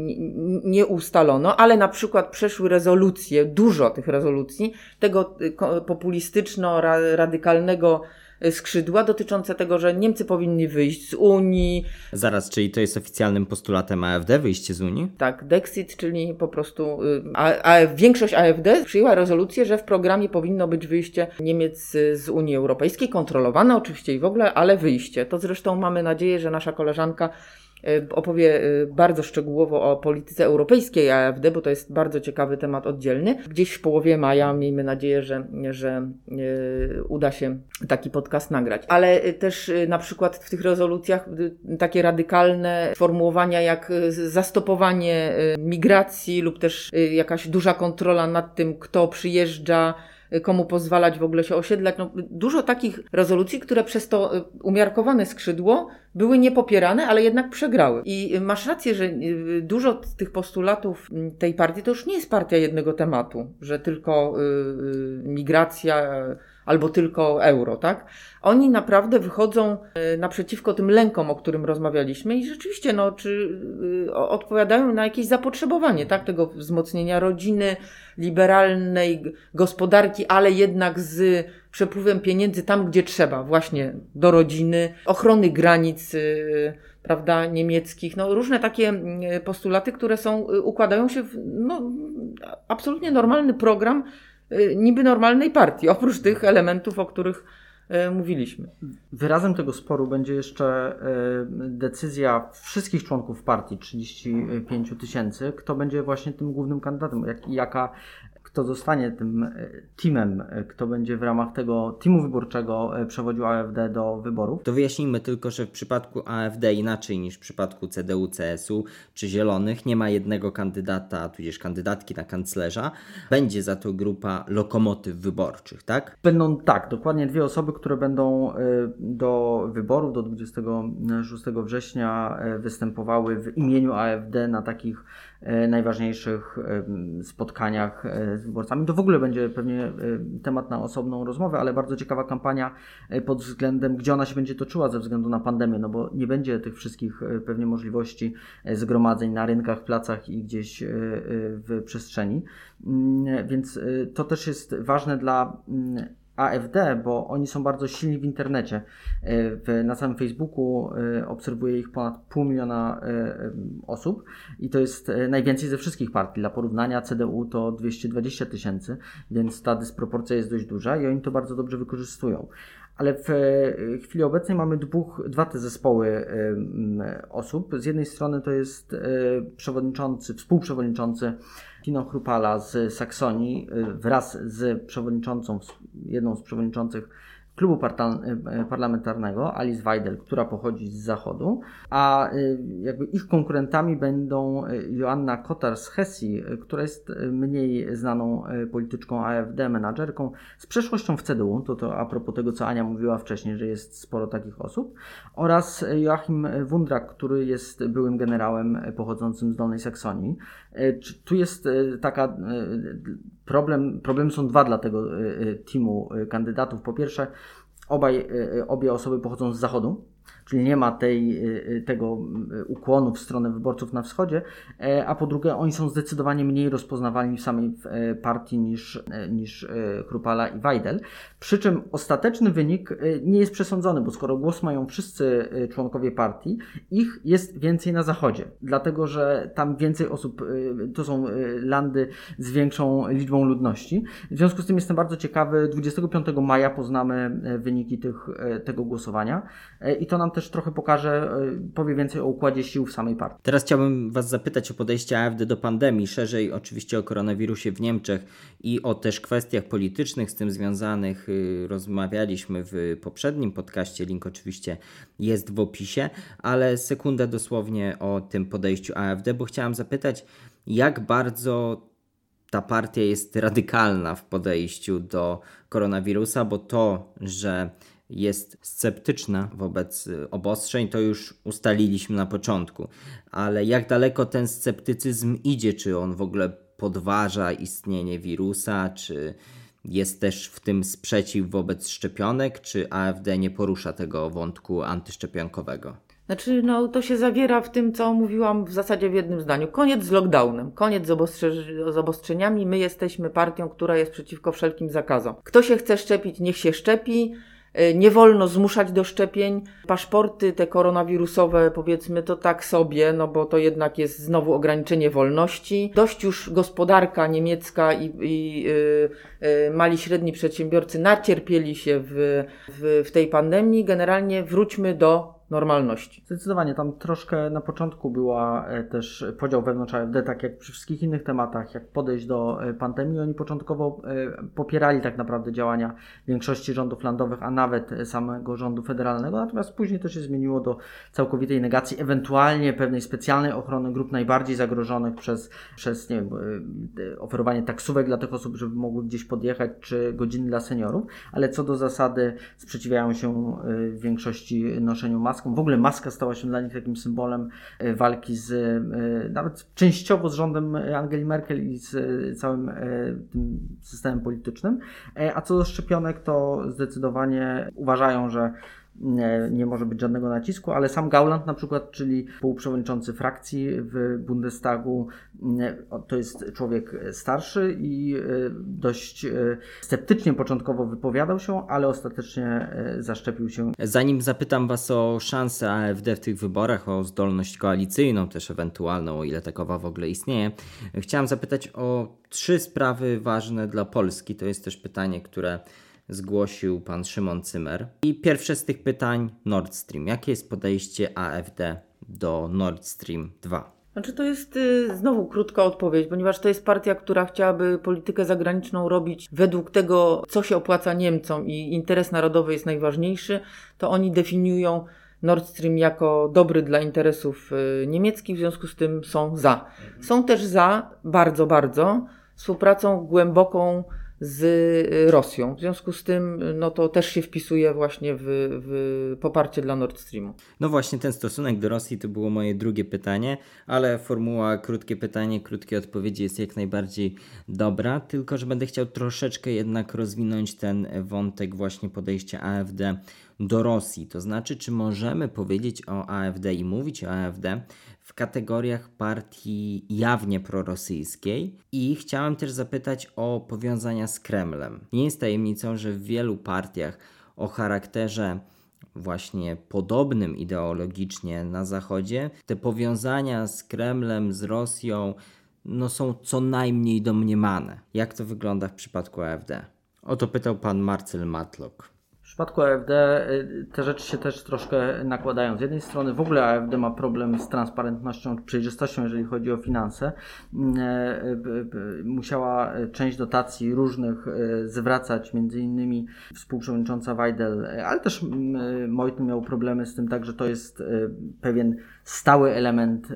nie ustalono, ale na przykład przeszły rezolucje, dużo tych rezolucji, tego y, populistyczno-radykalnego skrzydła dotyczące tego, że Niemcy powinni wyjść z Unii. Zaraz, czyli to jest oficjalnym postulatem AfD, wyjście z Unii? Tak, Dexit, czyli po prostu y, a, a większość AfD przyjęła rezolucję, że w programie powinno być wyjście Niemiec z Unii Europejskiej, kontrolowane oczywiście i w ogóle, ale wyjście. To zresztą mamy nadzieję, że nasza koleżanka opowie y, bardzo szczegółowo o polityce europejskiej AfD, bo to jest bardzo ciekawy temat oddzielny. Gdzieś w połowie maja miejmy nadzieję, że, że y, uda się taki podcast nagrać. Ale też na przykład w tych rezolucjach takie radykalne formułowania jak zastopowanie migracji lub też jakaś duża kontrola nad tym, kto przyjeżdża, komu pozwalać w ogóle się osiedlać. No, dużo takich rezolucji, które przez to y, umiarkowane skrzydło były niepopierane, ale jednak przegrały. I masz rację, że y, dużo z tych postulatów mm, tej partii to już nie jest partia jednego tematu, że tylko y, migracja albo tylko euro, tak? Oni naprawdę wychodzą naprzeciwko tym lękom, o którym rozmawialiśmy i rzeczywiście, no, czy odpowiadają na jakieś zapotrzebowanie, tak? Tego wzmocnienia rodziny, liberalnej gospodarki, ale jednak z przepływem pieniędzy tam, gdzie trzeba, właśnie do rodziny, ochrony granic, y, prawda, niemieckich, no różne takie postulaty, które są, układają się w no, absolutnie normalny program niby normalnej partii, oprócz tych elementów, o których E, mówiliśmy. Wyrazem tego sporu będzie jeszcze e, decyzja wszystkich członków partii, 35 tysięcy, kto będzie właśnie tym głównym kandydatem, jak, jaka kto zostanie tym e, teamem, e, kto będzie w ramach tego teamu wyborczego e, przewodził AfD do wyborów. To wyjaśnijmy tylko, że w przypadku AfD inaczej niż w przypadku CDU, CSU czy Zielonych nie ma jednego kandydata, tudzież kandydatki na kanclerza. Będzie za to grupa lokomotyw wyborczych, tak? Będą tak, dokładnie dwie osoby, które będą do wyborów do 26 września występowały w imieniu AfD na takich najważniejszych e, spotkaniach e, z wyborcami. To w ogóle będzie pewnie temat na osobną rozmowę, ale bardzo ciekawa kampania pod względem, gdzie ona się będzie toczyła ze względu na pandemię, no bo nie będzie tych wszystkich pewnie możliwości zgromadzeń na rynkach, placach i gdzieś w przestrzeni. Mm, więc to też jest ważne dla mm, AfD, bo oni są bardzo silni w internecie. E, w, na samym Facebooku e, obserwuje ich ponad pół miliona e, osób i to jest najwięcej ze wszystkich partii. Dla porównania CDU to 220 tysięcy, więc ta dysproporcja jest dość duża i oni to bardzo dobrze wykorzystują ale w chwili obecnej mamy dwóch, dwa te zespoły osób. Z jednej strony to jest przewodniczący, współprzewodniczący Tino Chrupala z Saksonii wraz z przewodniczącą, jedną z przewodniczących klubu parlamentarnego Alice Weidel, która pochodzi z zachodu, a jakby ich konkurentami będą Joanna Kotar z Hesji, która jest mniej znaną polityczką AfD, menadżerką, z przeszłością w CDU, to to a propos tego, co Ania mówiła wcześniej, że jest sporo takich osób, oraz Joachim Wundrak, który jest byłym generałem pochodzącym z Dolnej Saksonii. Tu jest taka problem, problem są dwa dla tego teamu kandydatów. Po pierwsze, obaj, obie osoby pochodzą z zachodu, czyli nie ma tej, y, y, tego y, ukłonu w stronę wyborców na wschodzie, e, a po drugie oni są zdecydowanie mniej rozpoznawalni w samej e, partii niż, e, niż Krupala i Weidel. Przy czym ostateczny wynik nie jest przesądzony, bo skoro głos mają wszyscy członkowie partii, ich jest więcej na zachodzie, dlatego że tam więcej osób, to są landy z większą liczbą ludności. W związku z tym jestem bardzo ciekawy, 25 maja poznamy wyniki tych, tego głosowania i to nam też trochę pokaże, powie więcej o układzie sił w samej partii. Teraz chciałbym Was zapytać o podejście AfD do pandemii, szerzej oczywiście o koronawirusie w Niemczech i o też kwestiach politycznych z tym związanych. Y, rozmawialiśmy w poprzednim podcaście, link oczywiście jest w opisie, ale sekundę dosłownie o tym podejściu AfD, bo chciałam zapytać, jak bardzo ta partia jest radykalna w podejściu do koronawirusa, bo to, że jest sceptyczna wobec y, obostrzeń, to już ustaliliśmy na początku. Ale jak daleko ten sceptycyzm idzie? Czy on w ogóle podważa istnienie wirusa? Czy jest też w tym sprzeciw wobec szczepionek? Czy AfD nie porusza tego wątku antyszczepionkowego? Znaczy, no to się zawiera w tym, co mówiłam w zasadzie w jednym zdaniu. Koniec z lockdownem, koniec z, obostrze z obostrzeniami. My jesteśmy partią, która jest przeciwko wszelkim zakazom. Kto się chce szczepić, niech się szczepi. E, nie wolno zmuszać do szczepień. Paszporty te koronawirusowe, powiedzmy to tak sobie, no bo to jednak jest znowu ograniczenie wolności. Dość już gospodarka niemiecka i, i y, y, mali średni przedsiębiorcy nacierpieli się w, w, w tej pandemii. Generalnie wróćmy do normalności. Zdecydowanie, tam troszkę na początku była e, też podział wewnątrz AfD, tak jak przy wszystkich innych tematach, jak podejść do e, pandemii. Oni początkowo e, popierali tak naprawdę działania większości rządów landowych, a nawet samego rządu federalnego, natomiast później to się zmieniło do całkowitej negacji, ewentualnie pewnej specjalnej ochrony grup najbardziej zagrożonych przez, przez nie wiem, oferowanie taksówek dla tych osób, żeby mogły gdzieś podjechać, czy godziny dla seniorów, ale co do zasady sprzeciwiają się w większości noszeniu mask maską. W ogóle maska stała się dla nich takim symbolem e, walki z, e, nawet częściowo z rządem Angeli Merkel i z e, całym tym systemem politycznym. A co do szczepionek, to zdecydowanie uważają, że nie, nie może być żadnego nacisku, ale sam Gauland na przykład, czyli półprzewodniczący frakcji w Bundestagu, to jest człowiek starszy i e, dość e, sceptycznie początkowo wypowiadał się, ale ostatecznie e, zaszczepił się. Zanim zapytam Was o szansę AfD w tych wyborach, o zdolność koalicyjną też ewentualną, o ile takowa w ogóle istnieje, chciałem zapytać o trzy sprawy ważne dla Polski. To jest też pytanie, które zgłosił pan Szymon Cymer. I pierwsze z tych pytań Nord Stream. Jakie jest podejście AfD do Nord Stream 2? Znaczy to jest y, znowu krótka odpowiedź, ponieważ to jest partia, która chciałaby politykę zagraniczną robić według tego, co się opłaca Niemcom i interes narodowy jest najważniejszy, to oni definiują Nord Stream jako dobry dla interesów y, niemieckich, w związku z tym są za. Są też za, bardzo, bardzo, współpracą głęboką z y, Rosją. W związku z tym no to też się wpisuje właśnie w, w, poparcie dla Nord Streamu. No właśnie ten stosunek do Rosji to było moje drugie pytanie, ale formuła krótkie pytanie, krótkie odpowiedzi jest jak najbardziej dobra, tylko że będę chciał troszeczkę jednak rozwinąć ten wątek właśnie podejścia AfD do Rosji. To znaczy, czy możemy powiedzieć o AfD i mówić o AfD w kategoriach partii jawnie prorosyjskiej? I chciałem też zapytać o powiązania z Kremlem. Nie jest tajemnicą, że w wielu partiach o charakterze właśnie podobnym ideologicznie na Zachodzie, te powiązania z Kremlem, z Rosją, no są co najmniej domniemane. Jak to wygląda w przypadku AfD? O to pytał pan Marcel Matlock. Przypadku AfD y, te rzeczy się też troszkę nakładają. Z jednej strony w ogóle AfD ma problem z transparentnością, przejrzystością, jeżeli chodzi o finanse. Mm, e, musiała część dotacji różnych zwracać, między innymi współprzewodnicząca Weidel, ale też mm, Mojten miał problemy z tym, także to jest pewien stały element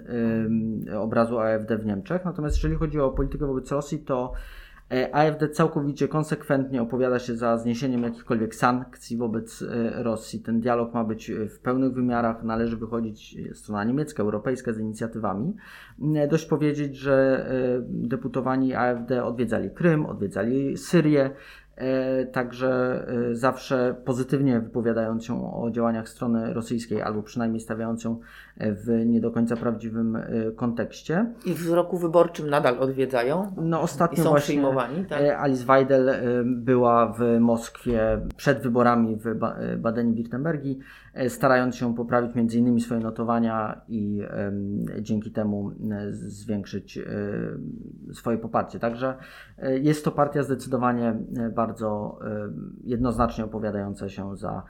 obrazu AfD w Niemczech. Natomiast jeżeli chodzi o politykę wobec Rosji, to e, AfD całkowicie konsekwentnie opowiada się za zniesieniem jakichkolwiek sankcji wobec e, Rosji. Ten dialog ma być w pełnych wymiarach, należy wychodzić strona niemiecka, europejska z inicjatywami. E, dość powiedzieć, że deputowani AfD odwiedzali Krym, odwiedzali Syrię, E, także e, zawsze pozytywnie wypowiadając się o działaniach strony rosyjskiej, albo przynajmniej stawiając ją w nie do końca prawdziwym e, kontekście. I w roku wyborczym nadal odwiedzają? No ostatnio I są właśnie przyjmowani, tak? Alice Weidel była w Moskwie przed wyborami w Badeni-Wirtembergi, starając się poprawić innymi swoje notowania i dzięki temu zwiększyć swoje poparcie. Także jest to partia zdecydowanie bardzo jednoznacznie opowiadające się za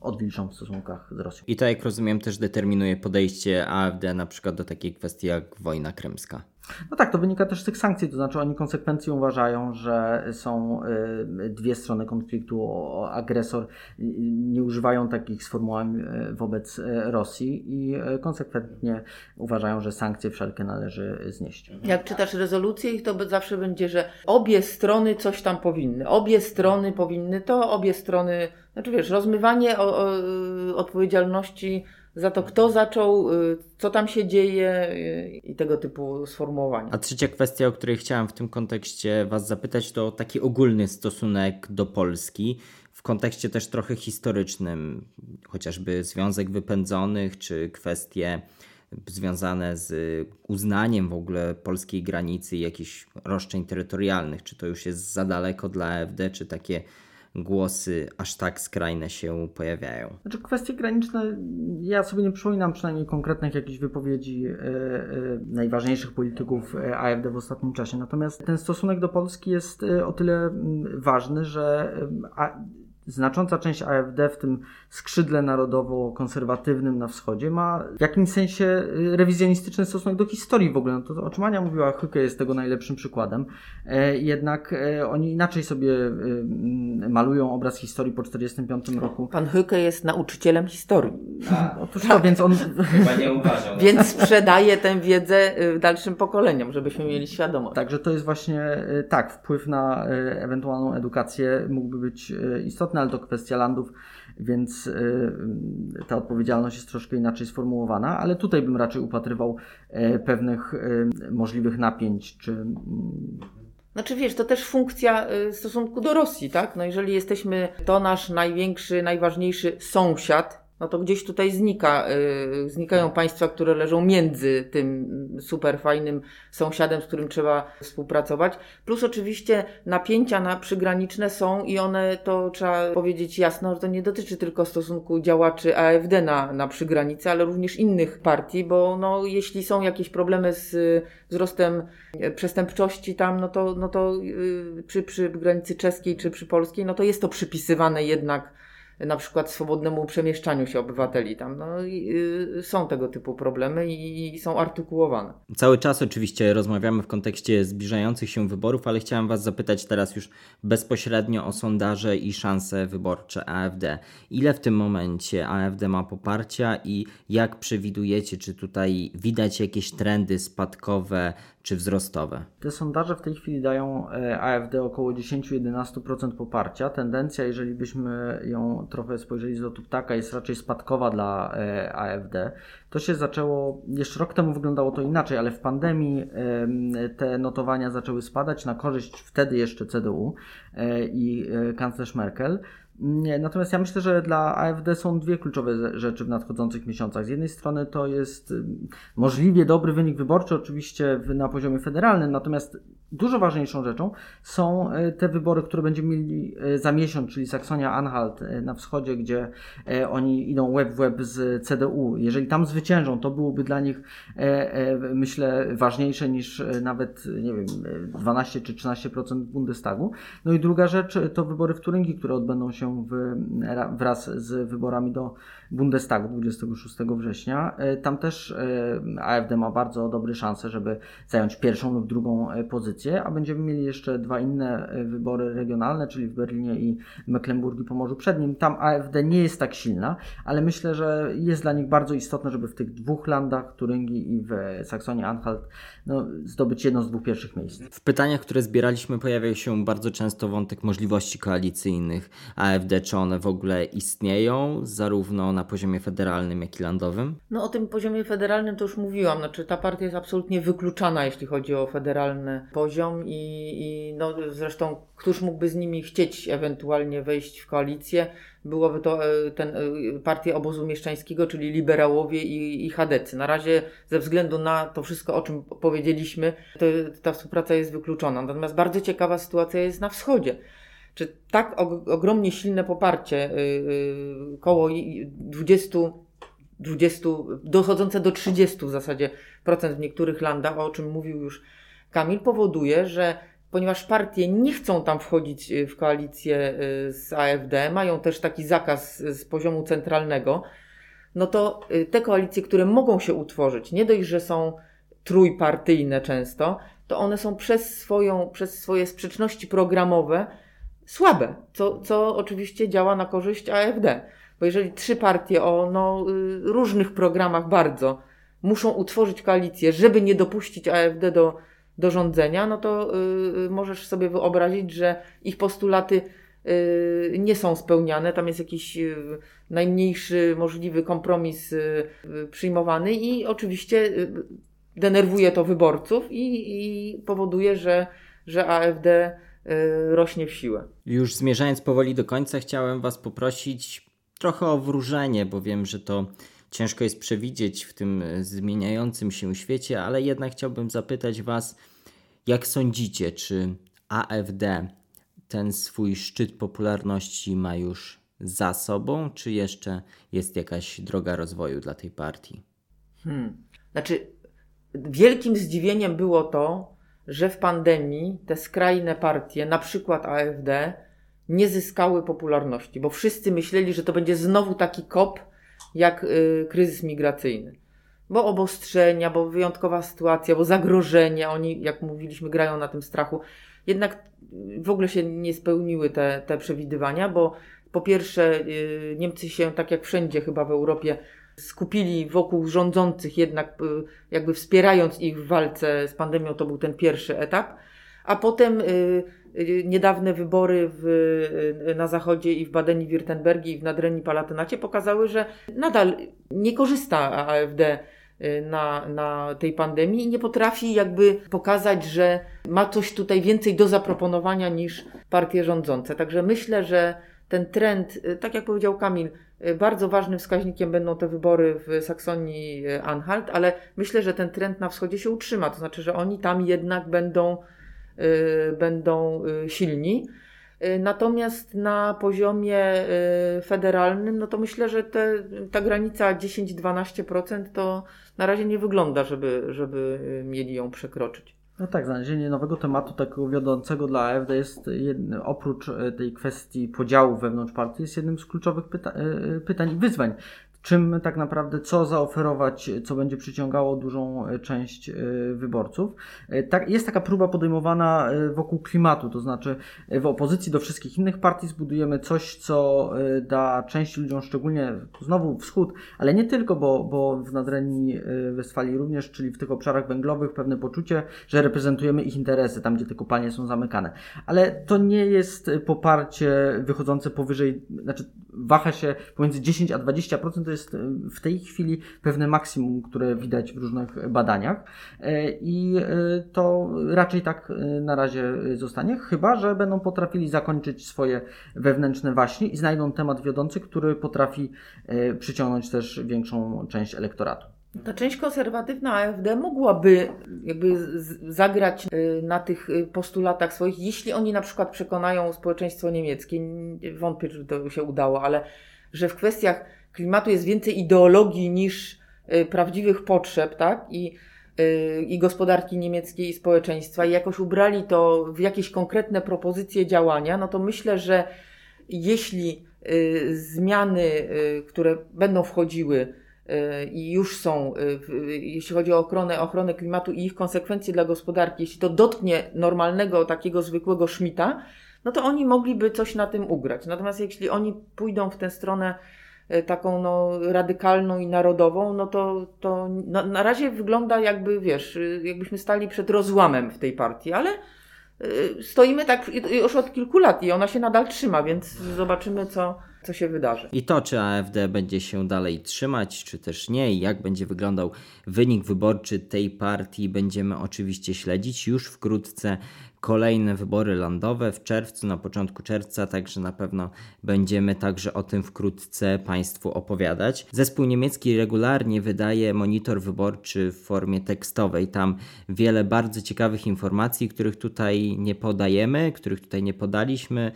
odwilżą w stosunkach z Rosją. I to, jak rozumiem, też determinuje podejście AfD na przykład do takiej kwestii jak wojna krymska. No tak, to wynika też z tych sankcji, to znaczy oni konsekwencje uważają, że są y, dwie strony konfliktu, agresor nie używają takich sformułowań y, wobec y, Rosji i konsekwentnie uważają, że sankcje wszelkie należy znieść. Jak czytasz rezolucję, to zawsze będzie, że obie strony coś tam powinny, obie strony powinny to, obie strony, znaczy wiesz, rozmywanie odpowiedzialności za to, kto zaczął, y, co tam się dzieje y, i tego typu sformułowania. A trzecia kwestia, o której chciałem w tym kontekście Was zapytać, to taki ogólny stosunek do Polski. W kontekście też trochę historycznym, chociażby Związek Wypędzonych, czy kwestie związane z uznaniem w ogóle polskiej granicy i jakichś roszczeń terytorialnych. Czy to już jest za daleko dla AfD, czy takie głosy aż tak skrajne się pojawiają. Znaczy kwestie graniczne, ja sobie nie przypominam przynajmniej konkretnych jakichś wypowiedzi e, e, najważniejszych polityków e, AfD w ostatnim czasie. Natomiast ten stosunek do Polski jest o tyle mm, ważny, że a, znacząca część AfD w tym skrzydle narodowo-konserwatywnym na wschodzie ma w jakimś sensie y, rewizjonistyczny stosunek do historii w ogóle. No to, o czym Ania mówiła, Hyke jest tego najlepszym przykładem. E, jednak e, oni inaczej sobie e, malują obraz historii po 1945 roku. Pan Hyke jest nauczycielem historii. A, otóż to, więc on... Chyba nie uważał. *laughs* więc sprzedaje tę wiedzę y, dalszym pokoleniom, żebyśmy mieli świadomość. Także to jest właśnie, y, tak, wpływ na ewentualną edukację mógłby być istotny, ale to kwestia landów więc y, ta odpowiedzialność jest troszkę inaczej sformułowana, ale tutaj bym raczej upatrywał e, pewnych y, możliwych napięć czy mm, znaczy wiesz, to też funkcja y, w stosunku do Rosji, tak? No jeżeli jesteśmy, to nasz największy, najważniejszy sąsiad, no to gdzieś tutaj znika, yy, znikają państwa, które leżą między tym super fajnym sąsiadem, z którym trzeba współpracować. Plus oczywiście napięcia na przygraniczne są i one, to trzeba powiedzieć jasno, że to nie dotyczy tylko stosunku działaczy AfD na, na przygranicy, ale również innych partii, bo no, jeśli są jakieś problemy z wzrostem przestępczości tam, no to, no to yy, przy, przy granicy czeskiej czy przy polskiej, no to jest to przypisywane jednak na przykład swobodnemu przemieszczaniu się obywateli tam. No, y, są tego typu problemy i, i, są artykułowane. Cały czas oczywiście rozmawiamy w kontekście zbliżających się wyborów, ale chciałem Was zapytać teraz już bezpośrednio o sondaże i szanse wyborcze AfD. Ile w tym momencie AfD ma poparcia i jak przewidujecie, czy tutaj widać jakieś trendy spadkowe czy wzrostowe? Te sondaże w tej chwili dają e, AfD około 10-11% poparcia. Tendencja, jeżeli byśmy ją trochę spojrzeli z lotu ptaka, jest raczej spadkowa dla e, AfD. To się zaczęło, jeszcze rok temu wyglądało to inaczej, ale w pandemii te notowania zaczęły spadać na korzyść wtedy jeszcze CDU e, i kanclerz Merkel. Nie, natomiast ja myślę, że dla AfD są dwie kluczowe rzeczy w nadchodzących miesiącach. Z jednej strony to jest możliwie dobry wynik wyborczy, oczywiście na poziomie federalnym, natomiast dużo ważniejszą rzeczą są e, te wybory, które będziemy mieli e, za miesiąc, czyli Saksonia-Anhalt e, na wschodzie, gdzie oni idą web w web z CDU. Jeżeli tam zwyciężą, to byłoby dla nich, myślę, ważniejsze niż nawet, nie wiem, 12 czy 13% Bundestagu. No i druga rzecz to wybory w Turyngii, które odbędą się w, wraz z wyborami do Bundestagu 26 września. Tam też AfD ma bardzo dobre szanse, żeby zająć pierwszą lub drugą e, pozycję, a będziemy mieli jeszcze dwa inne wybory regionalne, czyli w Berlinie i Mecklenburgii i Pomorzu Przednim. Tam AfD nie jest tak silna, ale myślę, że jest dla nich bardzo istotne, żeby w tych dwóch landach, Turyngii i w Saksonii-Anhalt, no, zdobyć jedno z dwóch pierwszych miejsc. W pytaniach, które zbieraliśmy, pojawiał się bardzo często wątek możliwości koalicyjnych AfD, czy one w ogóle istnieją, zarówno na poziomie federalnym, jak i landowym? No o tym poziomie federalnym to już mówiłam. Znaczy ta partia jest absolutnie wykluczana, jeśli chodzi o federalny poziom i, i no zresztą któż mógłby z nimi chcieć ewentualnie wejść w koalicję? Byłoby to e, ten, e, partia obozu mieszczańskiego, czyli liberałowie i, i chadecy. Na razie ze względu na to wszystko, o czym powiedzieliśmy, to ta współpraca jest wykluczona. Natomiast bardzo ciekawa sytuacja jest na wschodzie czy tak ogromnie silne poparcie, yy, koło 20, 20, dochodzące do 30 w zasadzie procent w niektórych landach, o czym mówił już Kamil, powoduje, że ponieważ partie nie chcą tam wchodzić y, w koalicję y, z AfD, mają też taki zakaz z poziomu centralnego, no to y, te koalicje, które mogą się utworzyć, nie dość, że są trójpartyjne często, to one są przez, swoją, przez swoje sprzeczności programowe słabe, co, co oczywiście działa na korzyść AfD. Bo jeżeli trzy partie o no, y, różnych programach bardzo muszą utworzyć koalicję, żeby nie dopuścić AfD do, do rządzenia, no to y, możesz sobie wyobrazić, że ich postulaty y, nie są spełniane. Tam jest jakiś y, najmniejszy możliwy kompromis y, y, przyjmowany i oczywiście denerwuje to wyborców i, i powoduje, że, że AfD Y, rośnie w siłę. Już zmierzając powoli do końca, chciałem Was poprosić trochę o wróżenie, bo wiem, że to ciężko jest przewidzieć w tym zmieniającym się świecie, ale jednak chciałbym zapytać Was, jak sądzicie, czy AfD ten swój szczyt popularności ma już za sobą, czy jeszcze jest jakaś droga rozwoju dla tej partii? Hmm. Znaczy, wielkim zdziwieniem było to, że w pandemii te skrajne partie, na przykład AfD, nie zyskały popularności, bo wszyscy myśleli, że to będzie znowu taki kop jak y, kryzys migracyjny. Bo obostrzenia, bo wyjątkowa sytuacja, bo zagrożenia, oni, jak mówiliśmy, grają na tym strachu. Jednak w ogóle się nie spełniły te, te przewidywania, bo po pierwsze, y, Niemcy się, tak jak wszędzie chyba w Europie, skupili wokół rządzących, jednak y, jakby wspierając ich w walce z pandemią, to był ten pierwszy etap. A potem y, y, niedawne wybory w, na zachodzie i w Badeni-Württembergii i w Nadrenii-Palatynacie pokazały, że nadal nie korzysta AfD na, na tej pandemii i nie potrafi jakby pokazać, że ma coś tutaj więcej do zaproponowania niż partie rządzące. Także myślę, że ten trend, tak jak powiedział Kamil, Y, bardzo ważnym wskaźnikiem będą te wybory w Saksonii y, Anhalt, ale myślę, że ten trend na wschodzie się utrzyma. To znaczy, że oni tam jednak będą, y, będą silni. Natomiast na poziomie federalnym, no to myślę, że te, ta granica 10-12% to na razie nie wygląda, żeby, żeby mieli ją przekroczyć. No tak, znalezienie nowego tematu takiego wiodącego dla AfD jest jednym, oprócz tej kwestii podziału wewnątrz partii, jest jednym z kluczowych pyta pytań i wyzwań czym tak naprawdę, co zaoferować, co będzie przyciągało dużą e, część e, wyborców. E, tak, jest taka próba podejmowana wokół klimatu, to znaczy w opozycji do wszystkich innych partii zbudujemy coś, co da części ludziom, szczególnie znowu wschód, ale nie tylko, bo, bo w Nadrenii Westfalii również, czyli w tych obszarach węglowych, pewne poczucie, że reprezentujemy ich interesy, tam gdzie te kopalnie są zamykane. Ale to nie jest poparcie wychodzące powyżej, znaczy waha się pomiędzy 10 a 20%, to jest e, w tej chwili pewne maksimum, które widać w różnych badaniach e, i e, to raczej tak na razie zostanie, chyba że będą potrafili zakończyć swoje wewnętrzne waśnie i znajdą temat wiodący, który potrafi przyciągnąć też większą część elektoratu. Ta część konserwatywna AfD mogłaby jakby zagrać na tych postulatach swoich, jeśli oni na przykład przekonają społeczeństwo niemieckie. Wątpię, czy to się udało, ale że w kwestiach klimatu jest więcej ideologii niż y, prawdziwych potrzeb, tak? I, y, i gospodarki niemieckiej i społeczeństwa i jakoś ubrali to w jakieś konkretne propozycje działania, no to myślę, że jeśli y, zmiany, które będą wchodziły i już są, jeśli chodzi o ochronę, ochronę klimatu i ich konsekwencje dla gospodarki, jeśli to dotknie normalnego, takiego zwykłego szmita, no to oni mogliby coś na tym ugrać. Natomiast jeśli oni pójdą w tę stronę taką no, radykalną i narodową, no to, to no, na razie wygląda jakby, wiesz, jakbyśmy stali przed rozłamem w tej partii, ale Y, stoimy tak już od kilku lat i ona się nadal trzyma, więc zobaczymy, co, co się wydarzy. I to, czy AfD będzie się dalej trzymać, czy też nie, i jak będzie wyglądał wynik wyborczy tej partii, będziemy oczywiście śledzić już wkrótce kolejne wybory landowe w czerwcu, na początku czerwca, także na pewno będziemy także o tym wkrótce Państwu opowiadać. Zespół niemiecki regularnie wydaje monitor wyborczy w formie tekstowej. Tam wiele bardzo ciekawych informacji, których tutaj nie podajemy, których tutaj nie podaliśmy,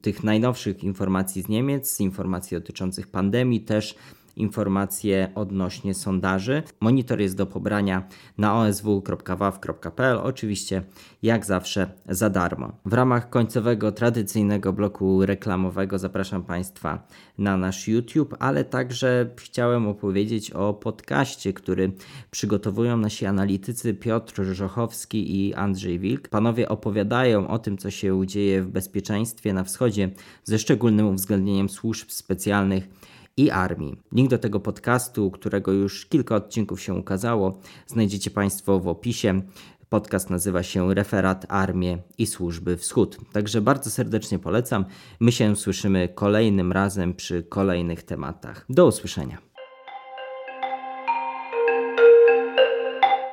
tych najnowszych informacji z Niemiec, informacji dotyczących pandemii też informacje odnośnie sondaży. Monitor jest do pobrania na osw.waw.pl, oczywiście jak zawsze za darmo. W ramach końcowego tradycyjnego bloku reklamowego zapraszam Państwa na nasz YouTube, ale także chciałem opowiedzieć o podcaście, który przygotowują nasi analitycy Piotr Żochowski i Andrzej Wilk. Panowie opowiadają o tym, co się dzieje w bezpieczeństwie na wschodzie, ze szczególnym uwzględnieniem służb specjalnych i armii. Link do tego podcastu, którego już kilka odcinków się ukazało, znajdziecie Państwo w opisie. Podcast nazywa się Referat Armie i Służby Wschód. Także bardzo serdecznie polecam. My się słyszymy kolejnym razem przy kolejnych tematach. Do usłyszenia.